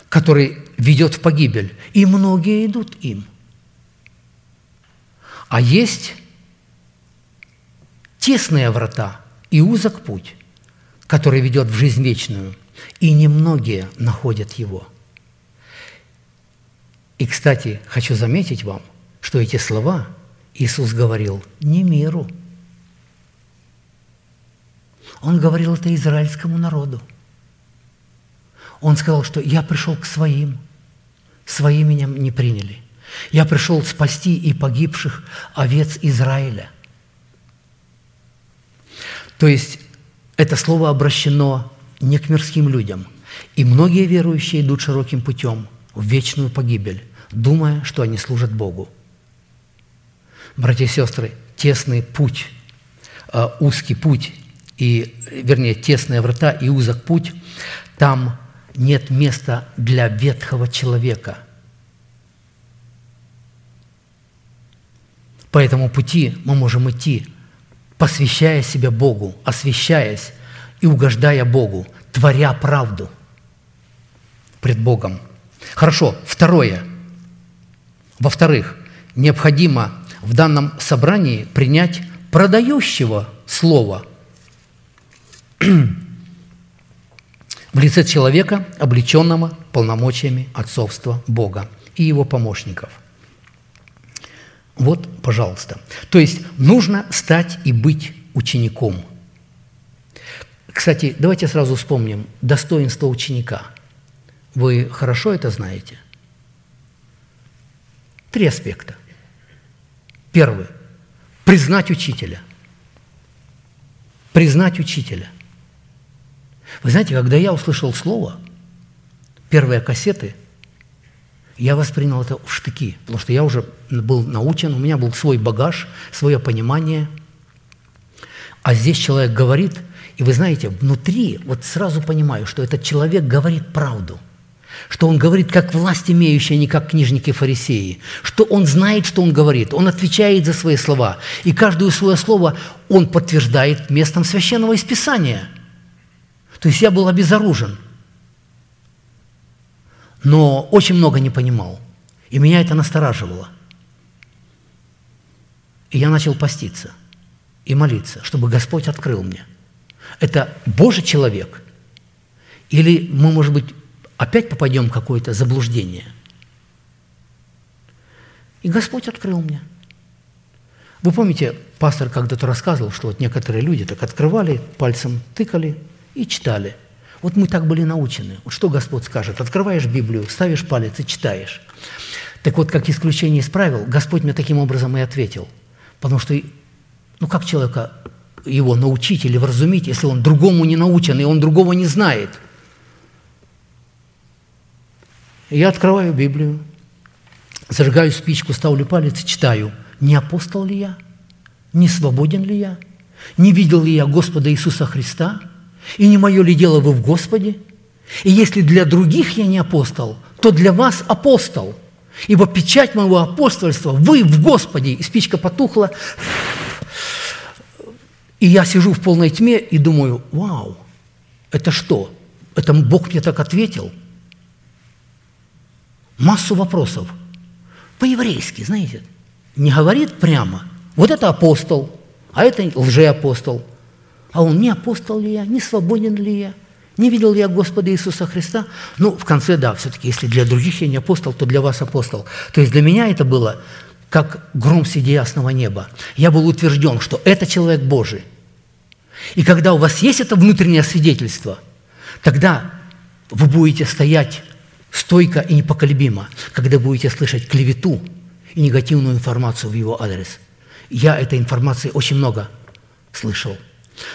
который ведет в погибель, и многие идут им. А есть тесные врата и узок путь, который ведет в жизнь вечную, и немногие находят его. И, кстати, хочу заметить вам, что эти слова Иисус говорил не миру. Он говорил это израильскому народу. Он сказал, что я пришел к своим, свои меня не приняли. Я пришел спасти и погибших овец Израиля. То есть это слово обращено не к мирским людям. И многие верующие идут широким путем в вечную погибель, думая, что они служат Богу. Братья и сестры, тесный путь, э, узкий путь, и, вернее, тесные врата и узок путь, там нет места для ветхого человека. По этому пути мы можем идти, посвящая себя Богу, освящаясь и угождая Богу, творя правду пред Богом. Хорошо, второе. Во-вторых, необходимо в данном собрании принять продающего слова в лице человека, облеченного полномочиями отцовства Бога и его помощников. Вот, пожалуйста. То есть нужно стать и быть учеником. Кстати, давайте сразу вспомним достоинство ученика. Вы хорошо это знаете? Три аспекта. Первый – признать учителя. Признать учителя. Вы знаете, когда я услышал слово, первые кассеты, Я воспринял это в штыки, потому что я уже был научен, у меня был свой багаж, свое понимание. А здесь человек говорит, и вы знаете, внутри вот сразу понимаю, что этот человек говорит правду – что он говорит как власть имеющая, а не как книжники фарисеи, что он знает, что он говорит, он отвечает за свои слова, и каждое свое слово он подтверждает местом священного исписания. То есть я был обезоружен, но очень много не понимал, и меня это настораживало. И я начал поститься и молиться, чтобы Господь открыл мне. Это Божий человек? Или мы, может быть, опять попадем в какое-то заблуждение. И Господь открыл мне. Вы помните, пастор когда-то рассказывал, что вот некоторые люди так открывали, пальцем тыкали и читали. Вот мы так были научены. Вот что Господь скажет? Открываешь Библию, ставишь палец и читаешь. Так вот, как исключение из правил, Господь мне таким образом и ответил. Потому что, ну как человека его научить или вразумить, если он другому не научен, и он другого не знает – Я открываю Библию, зажигаю спичку, ставлю палец и читаю. Не апостол ли я? Не свободен ли я? Не видел ли я Господа Иисуса Христа? И не мое ли дело вы в Господе? И если для других я не апостол, то для вас апостол. Ибо печать моего апостольства вы в Господе. И спичка потухла. И я сижу в полной тьме и думаю, вау, это что? Это Бог мне так ответил – массу вопросов. По-еврейски, знаете, не говорит прямо. Вот это апостол, а это лжеапостол. А он не апостол ли я, не свободен ли я, не видел ли я Господа Иисуса Христа? Ну, в конце, да, все-таки, если для других я не апостол, то для вас апостол. То есть для меня это было как гром среди ясного неба. Я был утвержден, что это человек Божий. И когда у вас есть это внутреннее свидетельство, тогда вы будете стоять стойко и непоколебимо, когда будете слышать клевету и негативную информацию в его адрес. Я этой информации очень много слышал.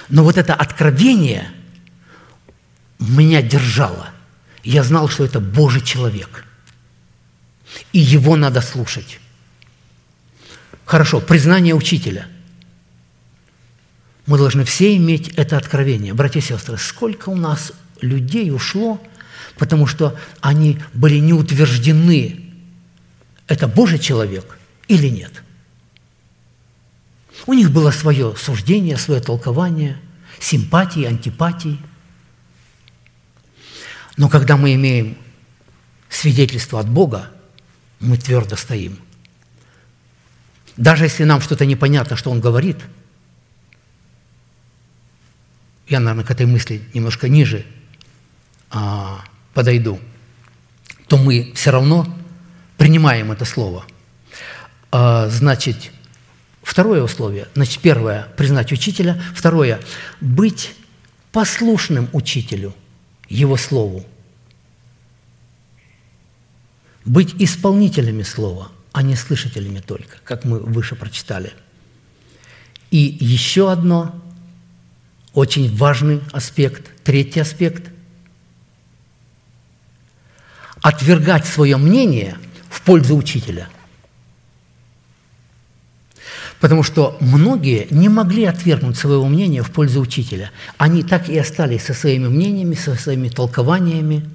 Но вот это откровение меня держало. Я знал, что это Божий человек. И его надо слушать. Хорошо, признание учителя. Мы должны все иметь это откровение. Братья и сестры, сколько у нас людей ушло – потому что они были не утверждены, это Божий человек или нет. У них было свое суждение, свое толкование, симпатии, антипатии. Но когда мы имеем свидетельство от Бога, мы твердо стоим. Даже если нам что-то непонятно, что Он говорит, я, наверное, к этой мысли немножко ниже а, подойду, то мы все равно принимаем это слово. А, значит, второе условие, значит, первое – признать учителя, второе – быть послушным учителю, его слову, быть исполнителями слова, а не слышателями только, как мы выше прочитали. И еще одно очень важный аспект, третий аспект – отвергать свое мнение в пользу учителя. Потому что многие не могли отвергнуть своего мнения в пользу учителя. Они так и остались со своими мнениями, со своими толкованиями.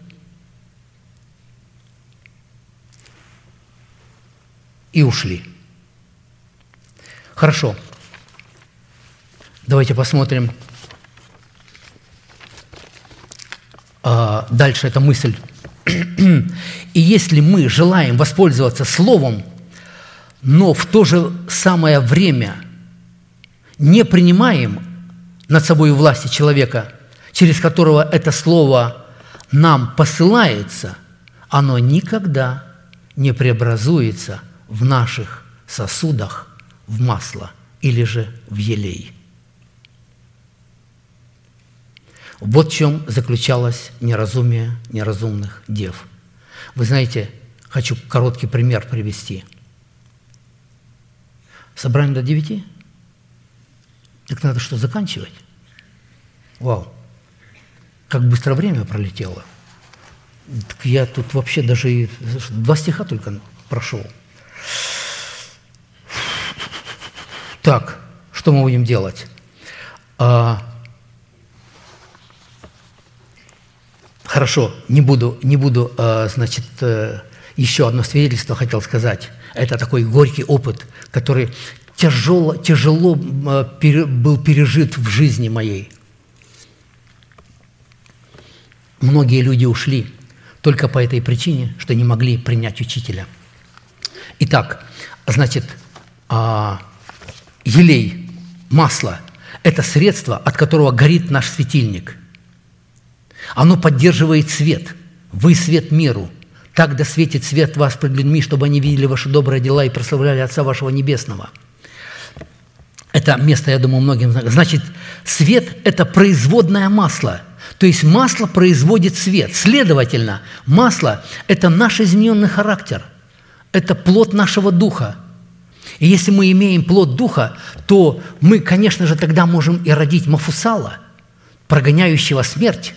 И ушли. Хорошо. Давайте посмотрим. А, дальше эта мысль и если мы желаем воспользоваться Словом, но в то же самое время не принимаем над собой власти человека, через которого это Слово нам посылается, оно никогда не преобразуется в наших сосудах в масло или же в елей. Вот в чем заключалось неразумие неразумных дев. Вы знаете, хочу короткий пример привести. Собрание до девяти? Так надо что, заканчивать? Вау! Как быстро время пролетело. Так я тут вообще даже и два стиха только прошел. Так, что мы будем делать? А, хорошо, не буду, не буду, а, значит, э, еще одно свидетельство хотел сказать. Это такой горький опыт, который тяжело, тяжело э, был пережит в жизни моей. Многие люди ушли только по этой причине, что не могли принять учителя. Итак, значит, а, елей, масло – это средство, от которого горит наш светильник. Оно поддерживает свет. Вы свет миру. Так да светит свет вас пред людьми, чтобы они видели ваши добрые дела и прославляли Отца вашего Небесного. Это место, я думаю, многим знакомо. Значит, свет – это производное масло. То есть масло производит свет. Следовательно, масло – это наш измененный характер. Это плод нашего духа. И если мы имеем плод духа, то мы, конечно же, тогда можем и родить Мафусала, прогоняющего смерть.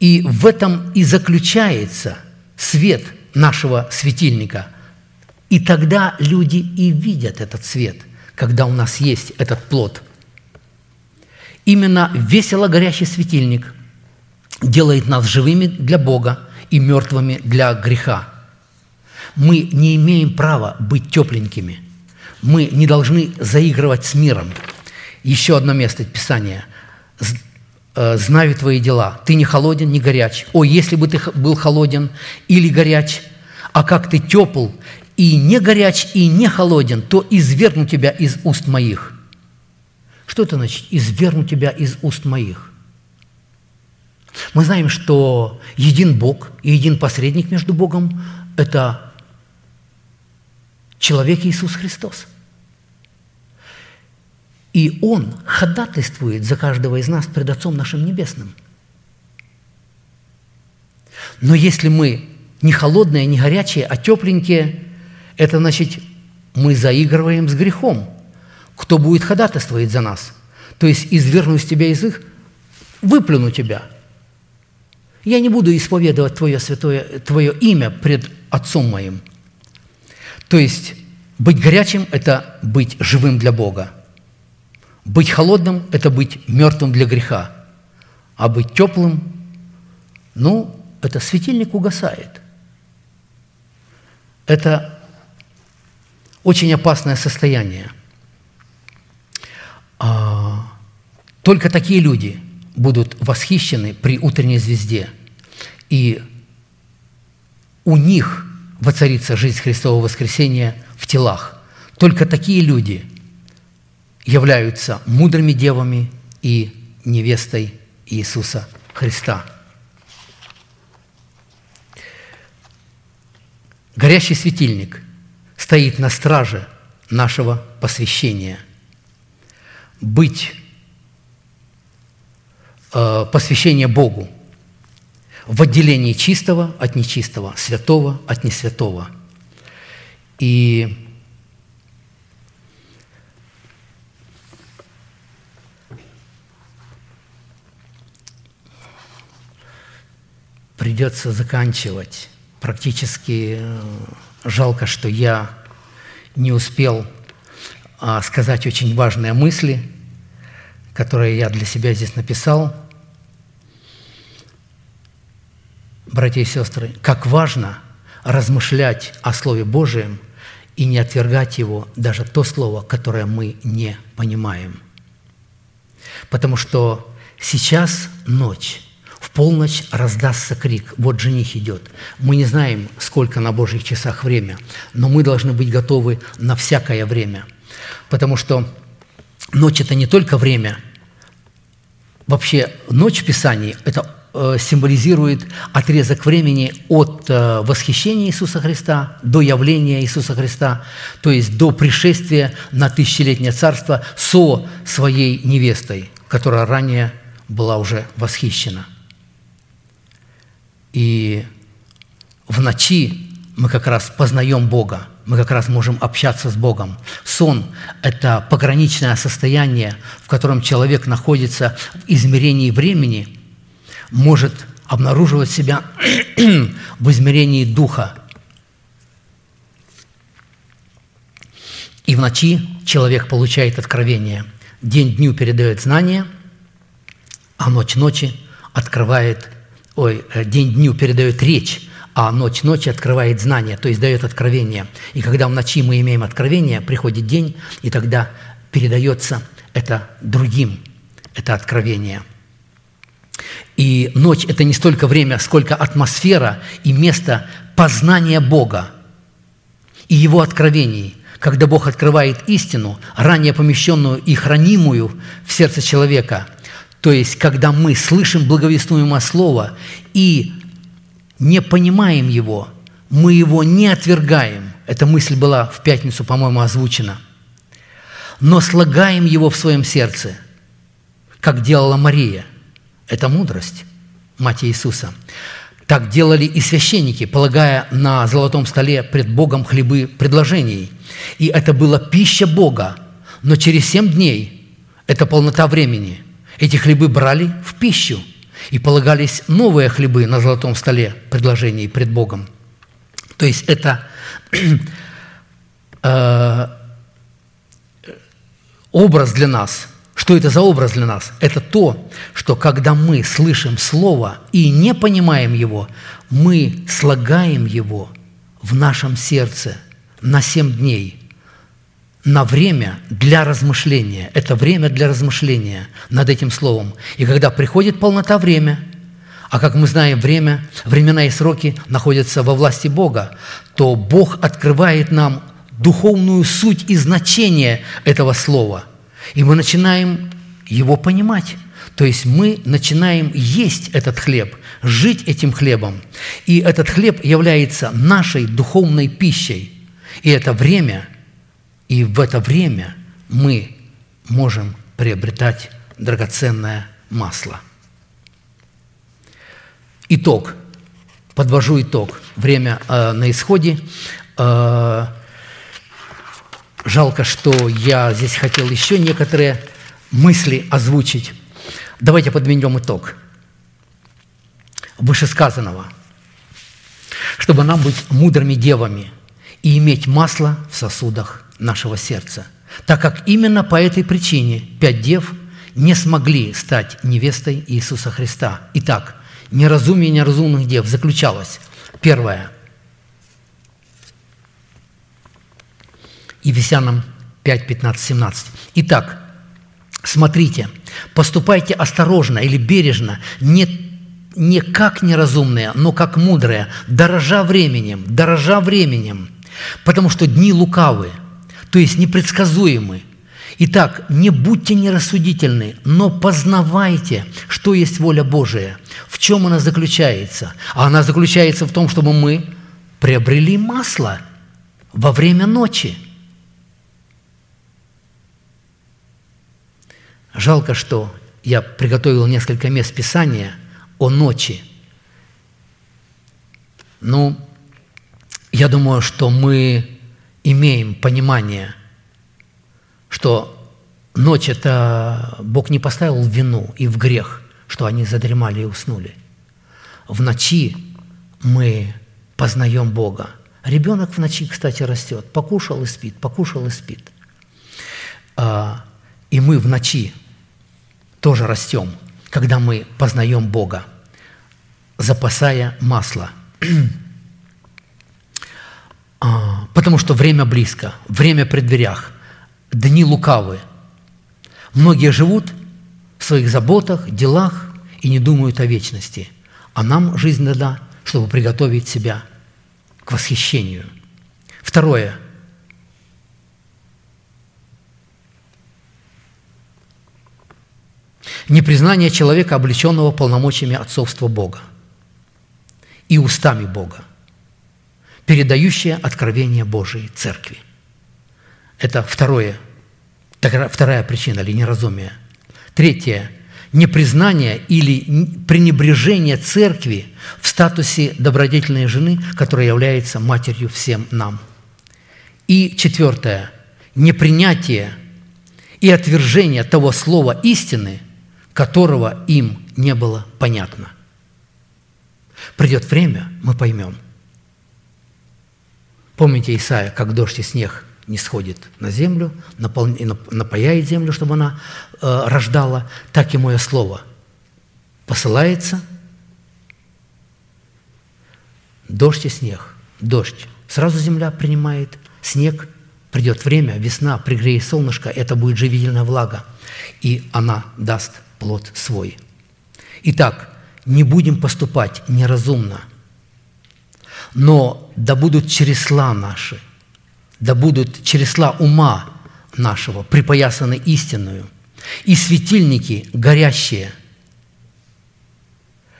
И в этом и заключается свет нашего светильника. И тогда люди и видят этот свет, когда у нас есть этот плод. Именно весело горящий светильник делает нас живыми для Бога и мертвыми для греха. Мы не имеем права быть тепленькими. Мы не должны заигрывать с миром. Еще одно место Писания. Э, «Знаю твои дела. Ты не холоден, не горяч. О, если бы ты был холоден или горяч, а как ты тепл и не горяч, и не холоден, то извергну тебя из уст моих». Что это значит «извергну тебя из уст моих»? Мы знаем, что един Бог и един посредник между Богом – это человек Иисус Христос. И Он ходатайствует за каждого из нас пред Отцом нашим Небесным. Но если мы не холодные, не горячие, а тепленькие, это значит, мы заигрываем с грехом. Кто будет ходатайствовать за нас? То есть изверну из тебя язык, выплюну тебя – я не буду исповедовать Твое святое, Твое имя пред Отцом моим. То есть быть горячим – это быть живым для Бога. Быть холодным – это быть мертвым для греха. А быть теплым – ну, это светильник угасает. Это очень опасное состояние. А, Только такие люди – будут восхищены при утренней звезде, и у них воцарится жизнь Христового воскресения в телах. Только такие люди являются мудрыми девами и невестой Иисуса Христа. Горящий светильник стоит на страже нашего посвящения. Быть э, посвящение Богу в отделении чистого от нечистого, святого от несвятого. И придется заканчивать. Практически э, жалко, что я не успел а, сказать очень важные мысли – которые я для себя здесь написал. Братья и сестры, как важно размышлять о Слове Божьем и не отвергать его, даже то слово, которое мы не понимаем. Потому что сейчас ночь, в полночь раздастся крик, вот жених идет. Мы не знаем, сколько на Божьих часах время, но мы должны быть готовы на всякое время. Потому что ночь – это не только время – Вообще, ночь в Писании – это э, символизирует отрезок времени от э, восхищения Иисуса Христа до явления Иисуса Христа, то есть до пришествия на тысячелетнее царство со своей невестой, которая ранее была уже восхищена. И в ночи мы как раз познаем Бога, мы как раз можем общаться с Богом. Сон – это пограничное состояние, в котором человек находится в измерении времени, может обнаруживать себя в измерении духа. И в ночи человек получает откровение. День дню передает знания, а ночь ночи открывает, ой, э, день дню передает речь, а ночь ночи открывает знание, то есть дает откровение. И когда в ночи мы имеем откровение, приходит день, и тогда передается это другим, это откровение. И ночь – это не столько время, сколько атмосфера и место познания Бога и Его откровений – когда Бог открывает истину, ранее помещенную и хранимую в сердце человека, то есть когда мы слышим благовествуемое Слово и не понимаем его, мы его не отвергаем. Эта мысль была в пятницу, по-моему, озвучена. Но слагаем его в своем сердце, как делала Мария. Это мудрость, мать Иисуса. Так делали и священники, полагая на золотом столе пред Богом хлебы предложений. И это была пища Бога. Но через семь дней, это полнота времени, эти хлебы брали в пищу – и полагались новые хлебы на золотом столе предложений пред Богом. То есть это э, образ для нас. Что это за образ для нас? Это то, что когда мы слышим Слово и не понимаем его, мы слагаем его в нашем сердце на семь дней – на время для размышления. Это время для размышления над этим словом. И когда приходит полнота время, а как мы знаем, время, времена и сроки находятся во власти Бога, то Бог открывает нам духовную суть и значение этого слова. И мы начинаем его понимать. То есть мы начинаем есть этот хлеб, жить этим хлебом. И этот хлеб является нашей духовной пищей. И это время – и в это время мы можем приобретать драгоценное масло. Итог. Подвожу итог. Время э, на исходе. Э, жалко, что я здесь хотел еще некоторые мысли озвучить. Давайте подведем итог вышесказанного. Чтобы нам быть мудрыми девами и иметь масло в сосудах нашего сердца, так как именно по этой причине пять дев не смогли стать невестой Иисуса Христа. Итак, неразумие неразумных дев заключалось. Первое. Ефесянам 5, 15, 17. Итак, смотрите, поступайте осторожно или бережно, не не как неразумные, но как мудрые, дорожа временем, дорожа временем, потому что дни лукавые то есть непредсказуемы. Итак, не будьте нерассудительны, но познавайте, что есть воля Божия, в чем она заключается. А она заключается в том, чтобы мы приобрели масло во время ночи. Жалко, что я приготовил несколько мест Писания о ночи. Ну, я думаю, что мы имеем понимание, что ночь это Бог не поставил в вину и в грех, что они задремали и уснули. В ночи мы познаем Бога. Ребенок в ночи, кстати, растет. Покушал и спит, покушал и спит. А, и мы в ночи тоже растем, когда мы познаем Бога, запасая масло – потому что время близко, время при дверях, дни лукавы. Многие живут в своих заботах, делах и не думают о вечности. А нам жизнь дана, чтобы приготовить себя к восхищению. Второе. Непризнание человека, облеченного полномочиями отцовства Бога и устами Бога передающая откровение Божией Церкви. Это второе, вторая причина или неразумие. Третье непризнание или пренебрежение церкви в статусе добродетельной жены, которая является матерью всем нам. И четвертое – непринятие и отвержение того слова истины, которого им не было понятно. Придет время, мы поймем. Помните Исаия, как дождь и снег не сходит на землю, напол- напаяет землю, чтобы она э, рождала, так и мое слово посылается. Дождь и снег, дождь. Сразу земля принимает снег, придет время, весна, пригреет солнышко, это будет живительная влага, и она даст плод свой. Итак, не будем поступать неразумно, но да будут чересла наши, да будут чересла ума нашего припоясаны истинную, и светильники горящие,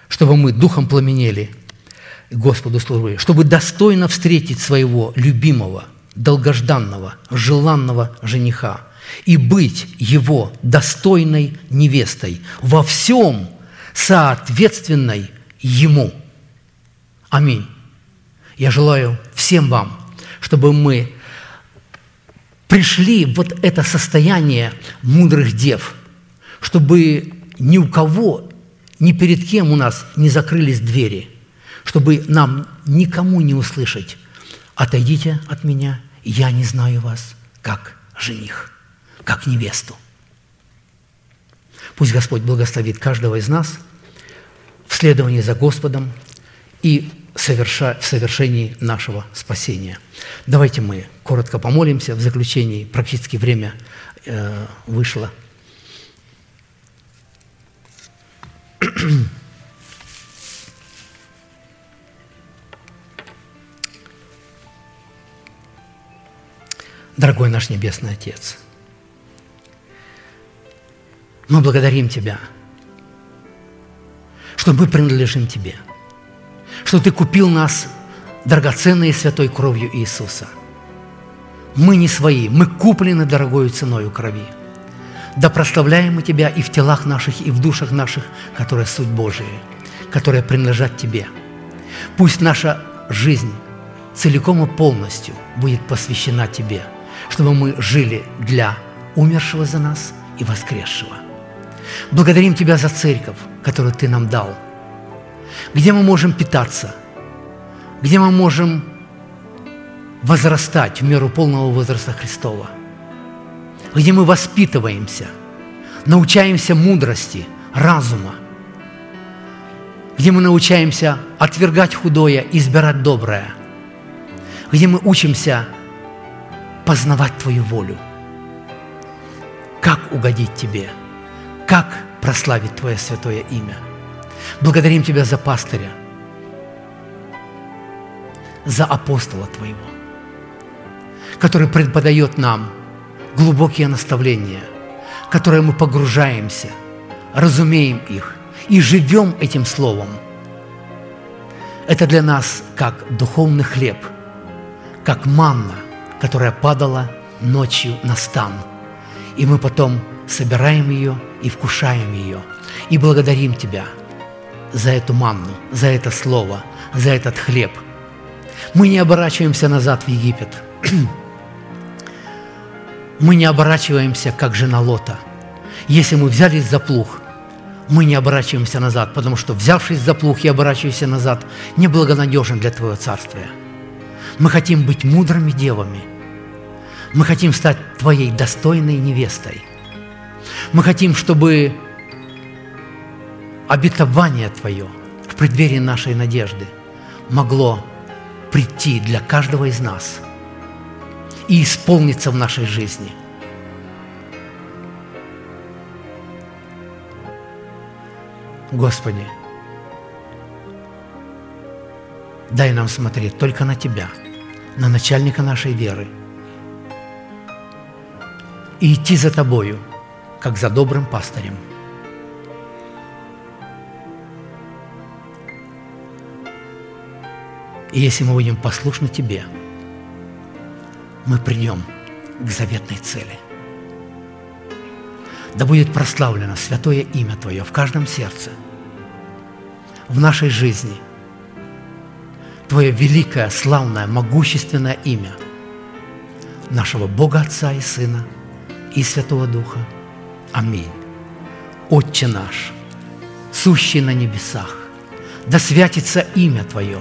чтобы мы духом пламенели Господу служили, чтобы достойно встретить своего любимого, долгожданного, желанного жениха и быть его достойной невестой во всем соответственной ему. Аминь. Я желаю всем вам, чтобы мы пришли в вот это состояние мудрых дев, чтобы ни у кого, ни перед кем у нас не закрылись двери, чтобы нам никому не услышать «Отойдите от меня, я не знаю вас, как жених, как невесту». Пусть Господь благословит каждого из нас в следовании за Господом и соверша- в совершении нашего спасения. Давайте мы коротко помолимся в заключении. Практически время э, вышло. Дорогой наш Небесный Отец, мы благодарим Тебя, что мы принадлежим Тебе, что Ты купил нас драгоценной и святой кровью Иисуса. Мы не свои, мы куплены дорогою ценою крови. Да прославляем мы Тебя и в телах наших, и в душах наших, которые суть Божия, которые принадлежат Тебе. Пусть наша жизнь целиком и полностью будет посвящена Тебе, чтобы мы жили для умершего за нас и воскресшего. Благодарим Тебя за церковь, которую Ты нам дал, где мы можем питаться, где мы можем возрастать в меру полного возраста Христова, где мы воспитываемся, научаемся мудрости, разума, где мы научаемся отвергать худое, избирать доброе, где мы учимся познавать Твою волю, как угодить Тебе, как прославить Твое святое имя. Благодарим Тебя за пастыря, за апостола Твоего, который преподает нам глубокие наставления, в которые мы погружаемся, разумеем их и живем этим Словом. Это для нас как духовный хлеб, как манна, которая падала ночью на стан. И мы потом собираем ее и вкушаем ее. И благодарим Тебя за эту манну, за это слово, за этот хлеб. Мы не оборачиваемся назад в Египет. Мы не оборачиваемся, как жена Лота. Если мы взялись за плуг, мы не оборачиваемся назад, потому что, взявшись за плуг и оборачиваясь назад, неблагонадежен для Твоего Царствия. Мы хотим быть мудрыми девами. Мы хотим стать Твоей достойной невестой. Мы хотим, чтобы обетование Твое в преддверии нашей надежды могло прийти для каждого из нас и исполниться в нашей жизни. Господи, дай нам смотреть только на Тебя, на начальника нашей веры, и идти за Тобою, как за добрым пастырем. И если мы будем послушны Тебе, мы придем к заветной цели. Да будет прославлено святое имя Твое в каждом сердце, в нашей жизни. Твое великое, славное, могущественное имя нашего Бога Отца и Сына и Святого Духа. Аминь. Отче наш, сущий на небесах, да святится имя Твое,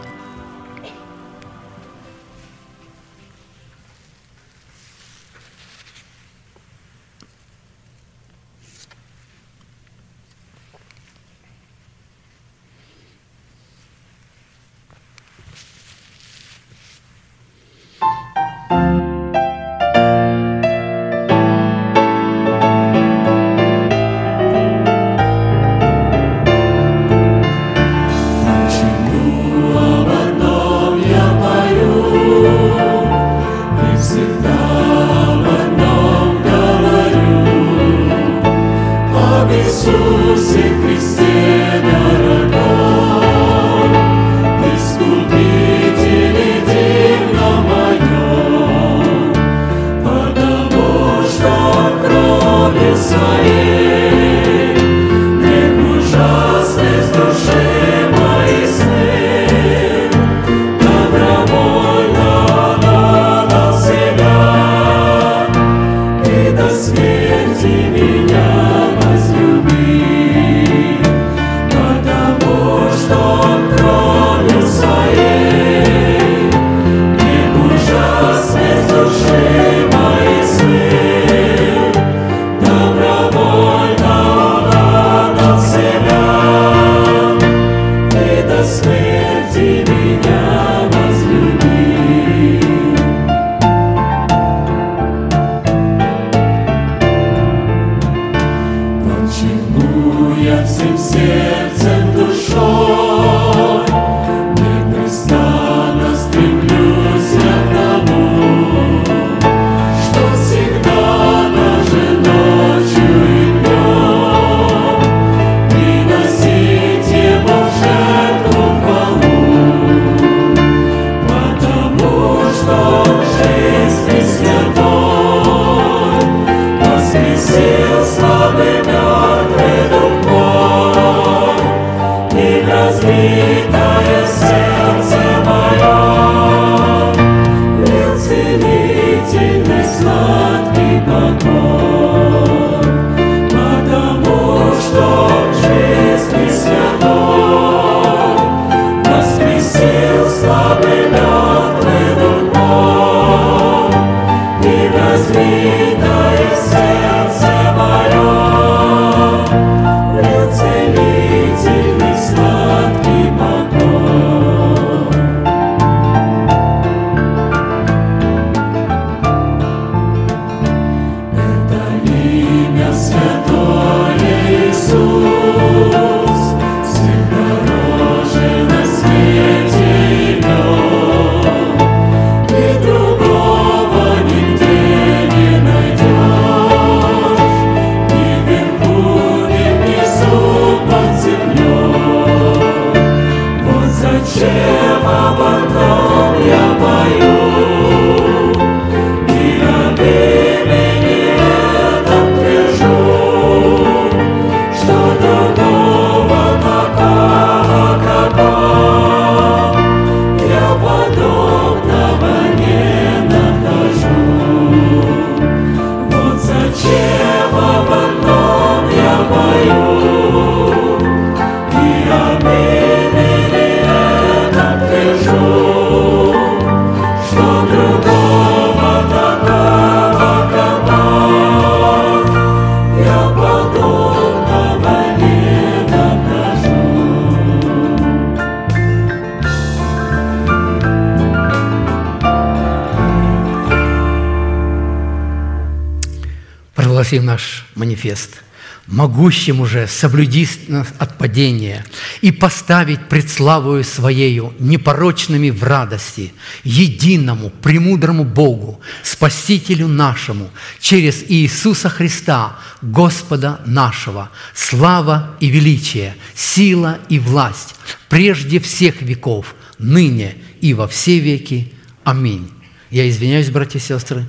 Прогласим наш манифест. могущим уже соблюди нас от падения и поставить пред славою Своею непорочными в радости, единому, премудрому Богу, Спасителю нашему, через Иисуса Христа, Господа нашего, слава и величие, сила и власть, прежде всех веков, ныне и во все веки. Аминь. Я извиняюсь, братья и сестры,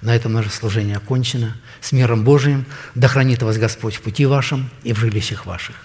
на этом наше служение окончено. С миром Божиим да хранит вас Господь в пути вашем и в жилищах ваших.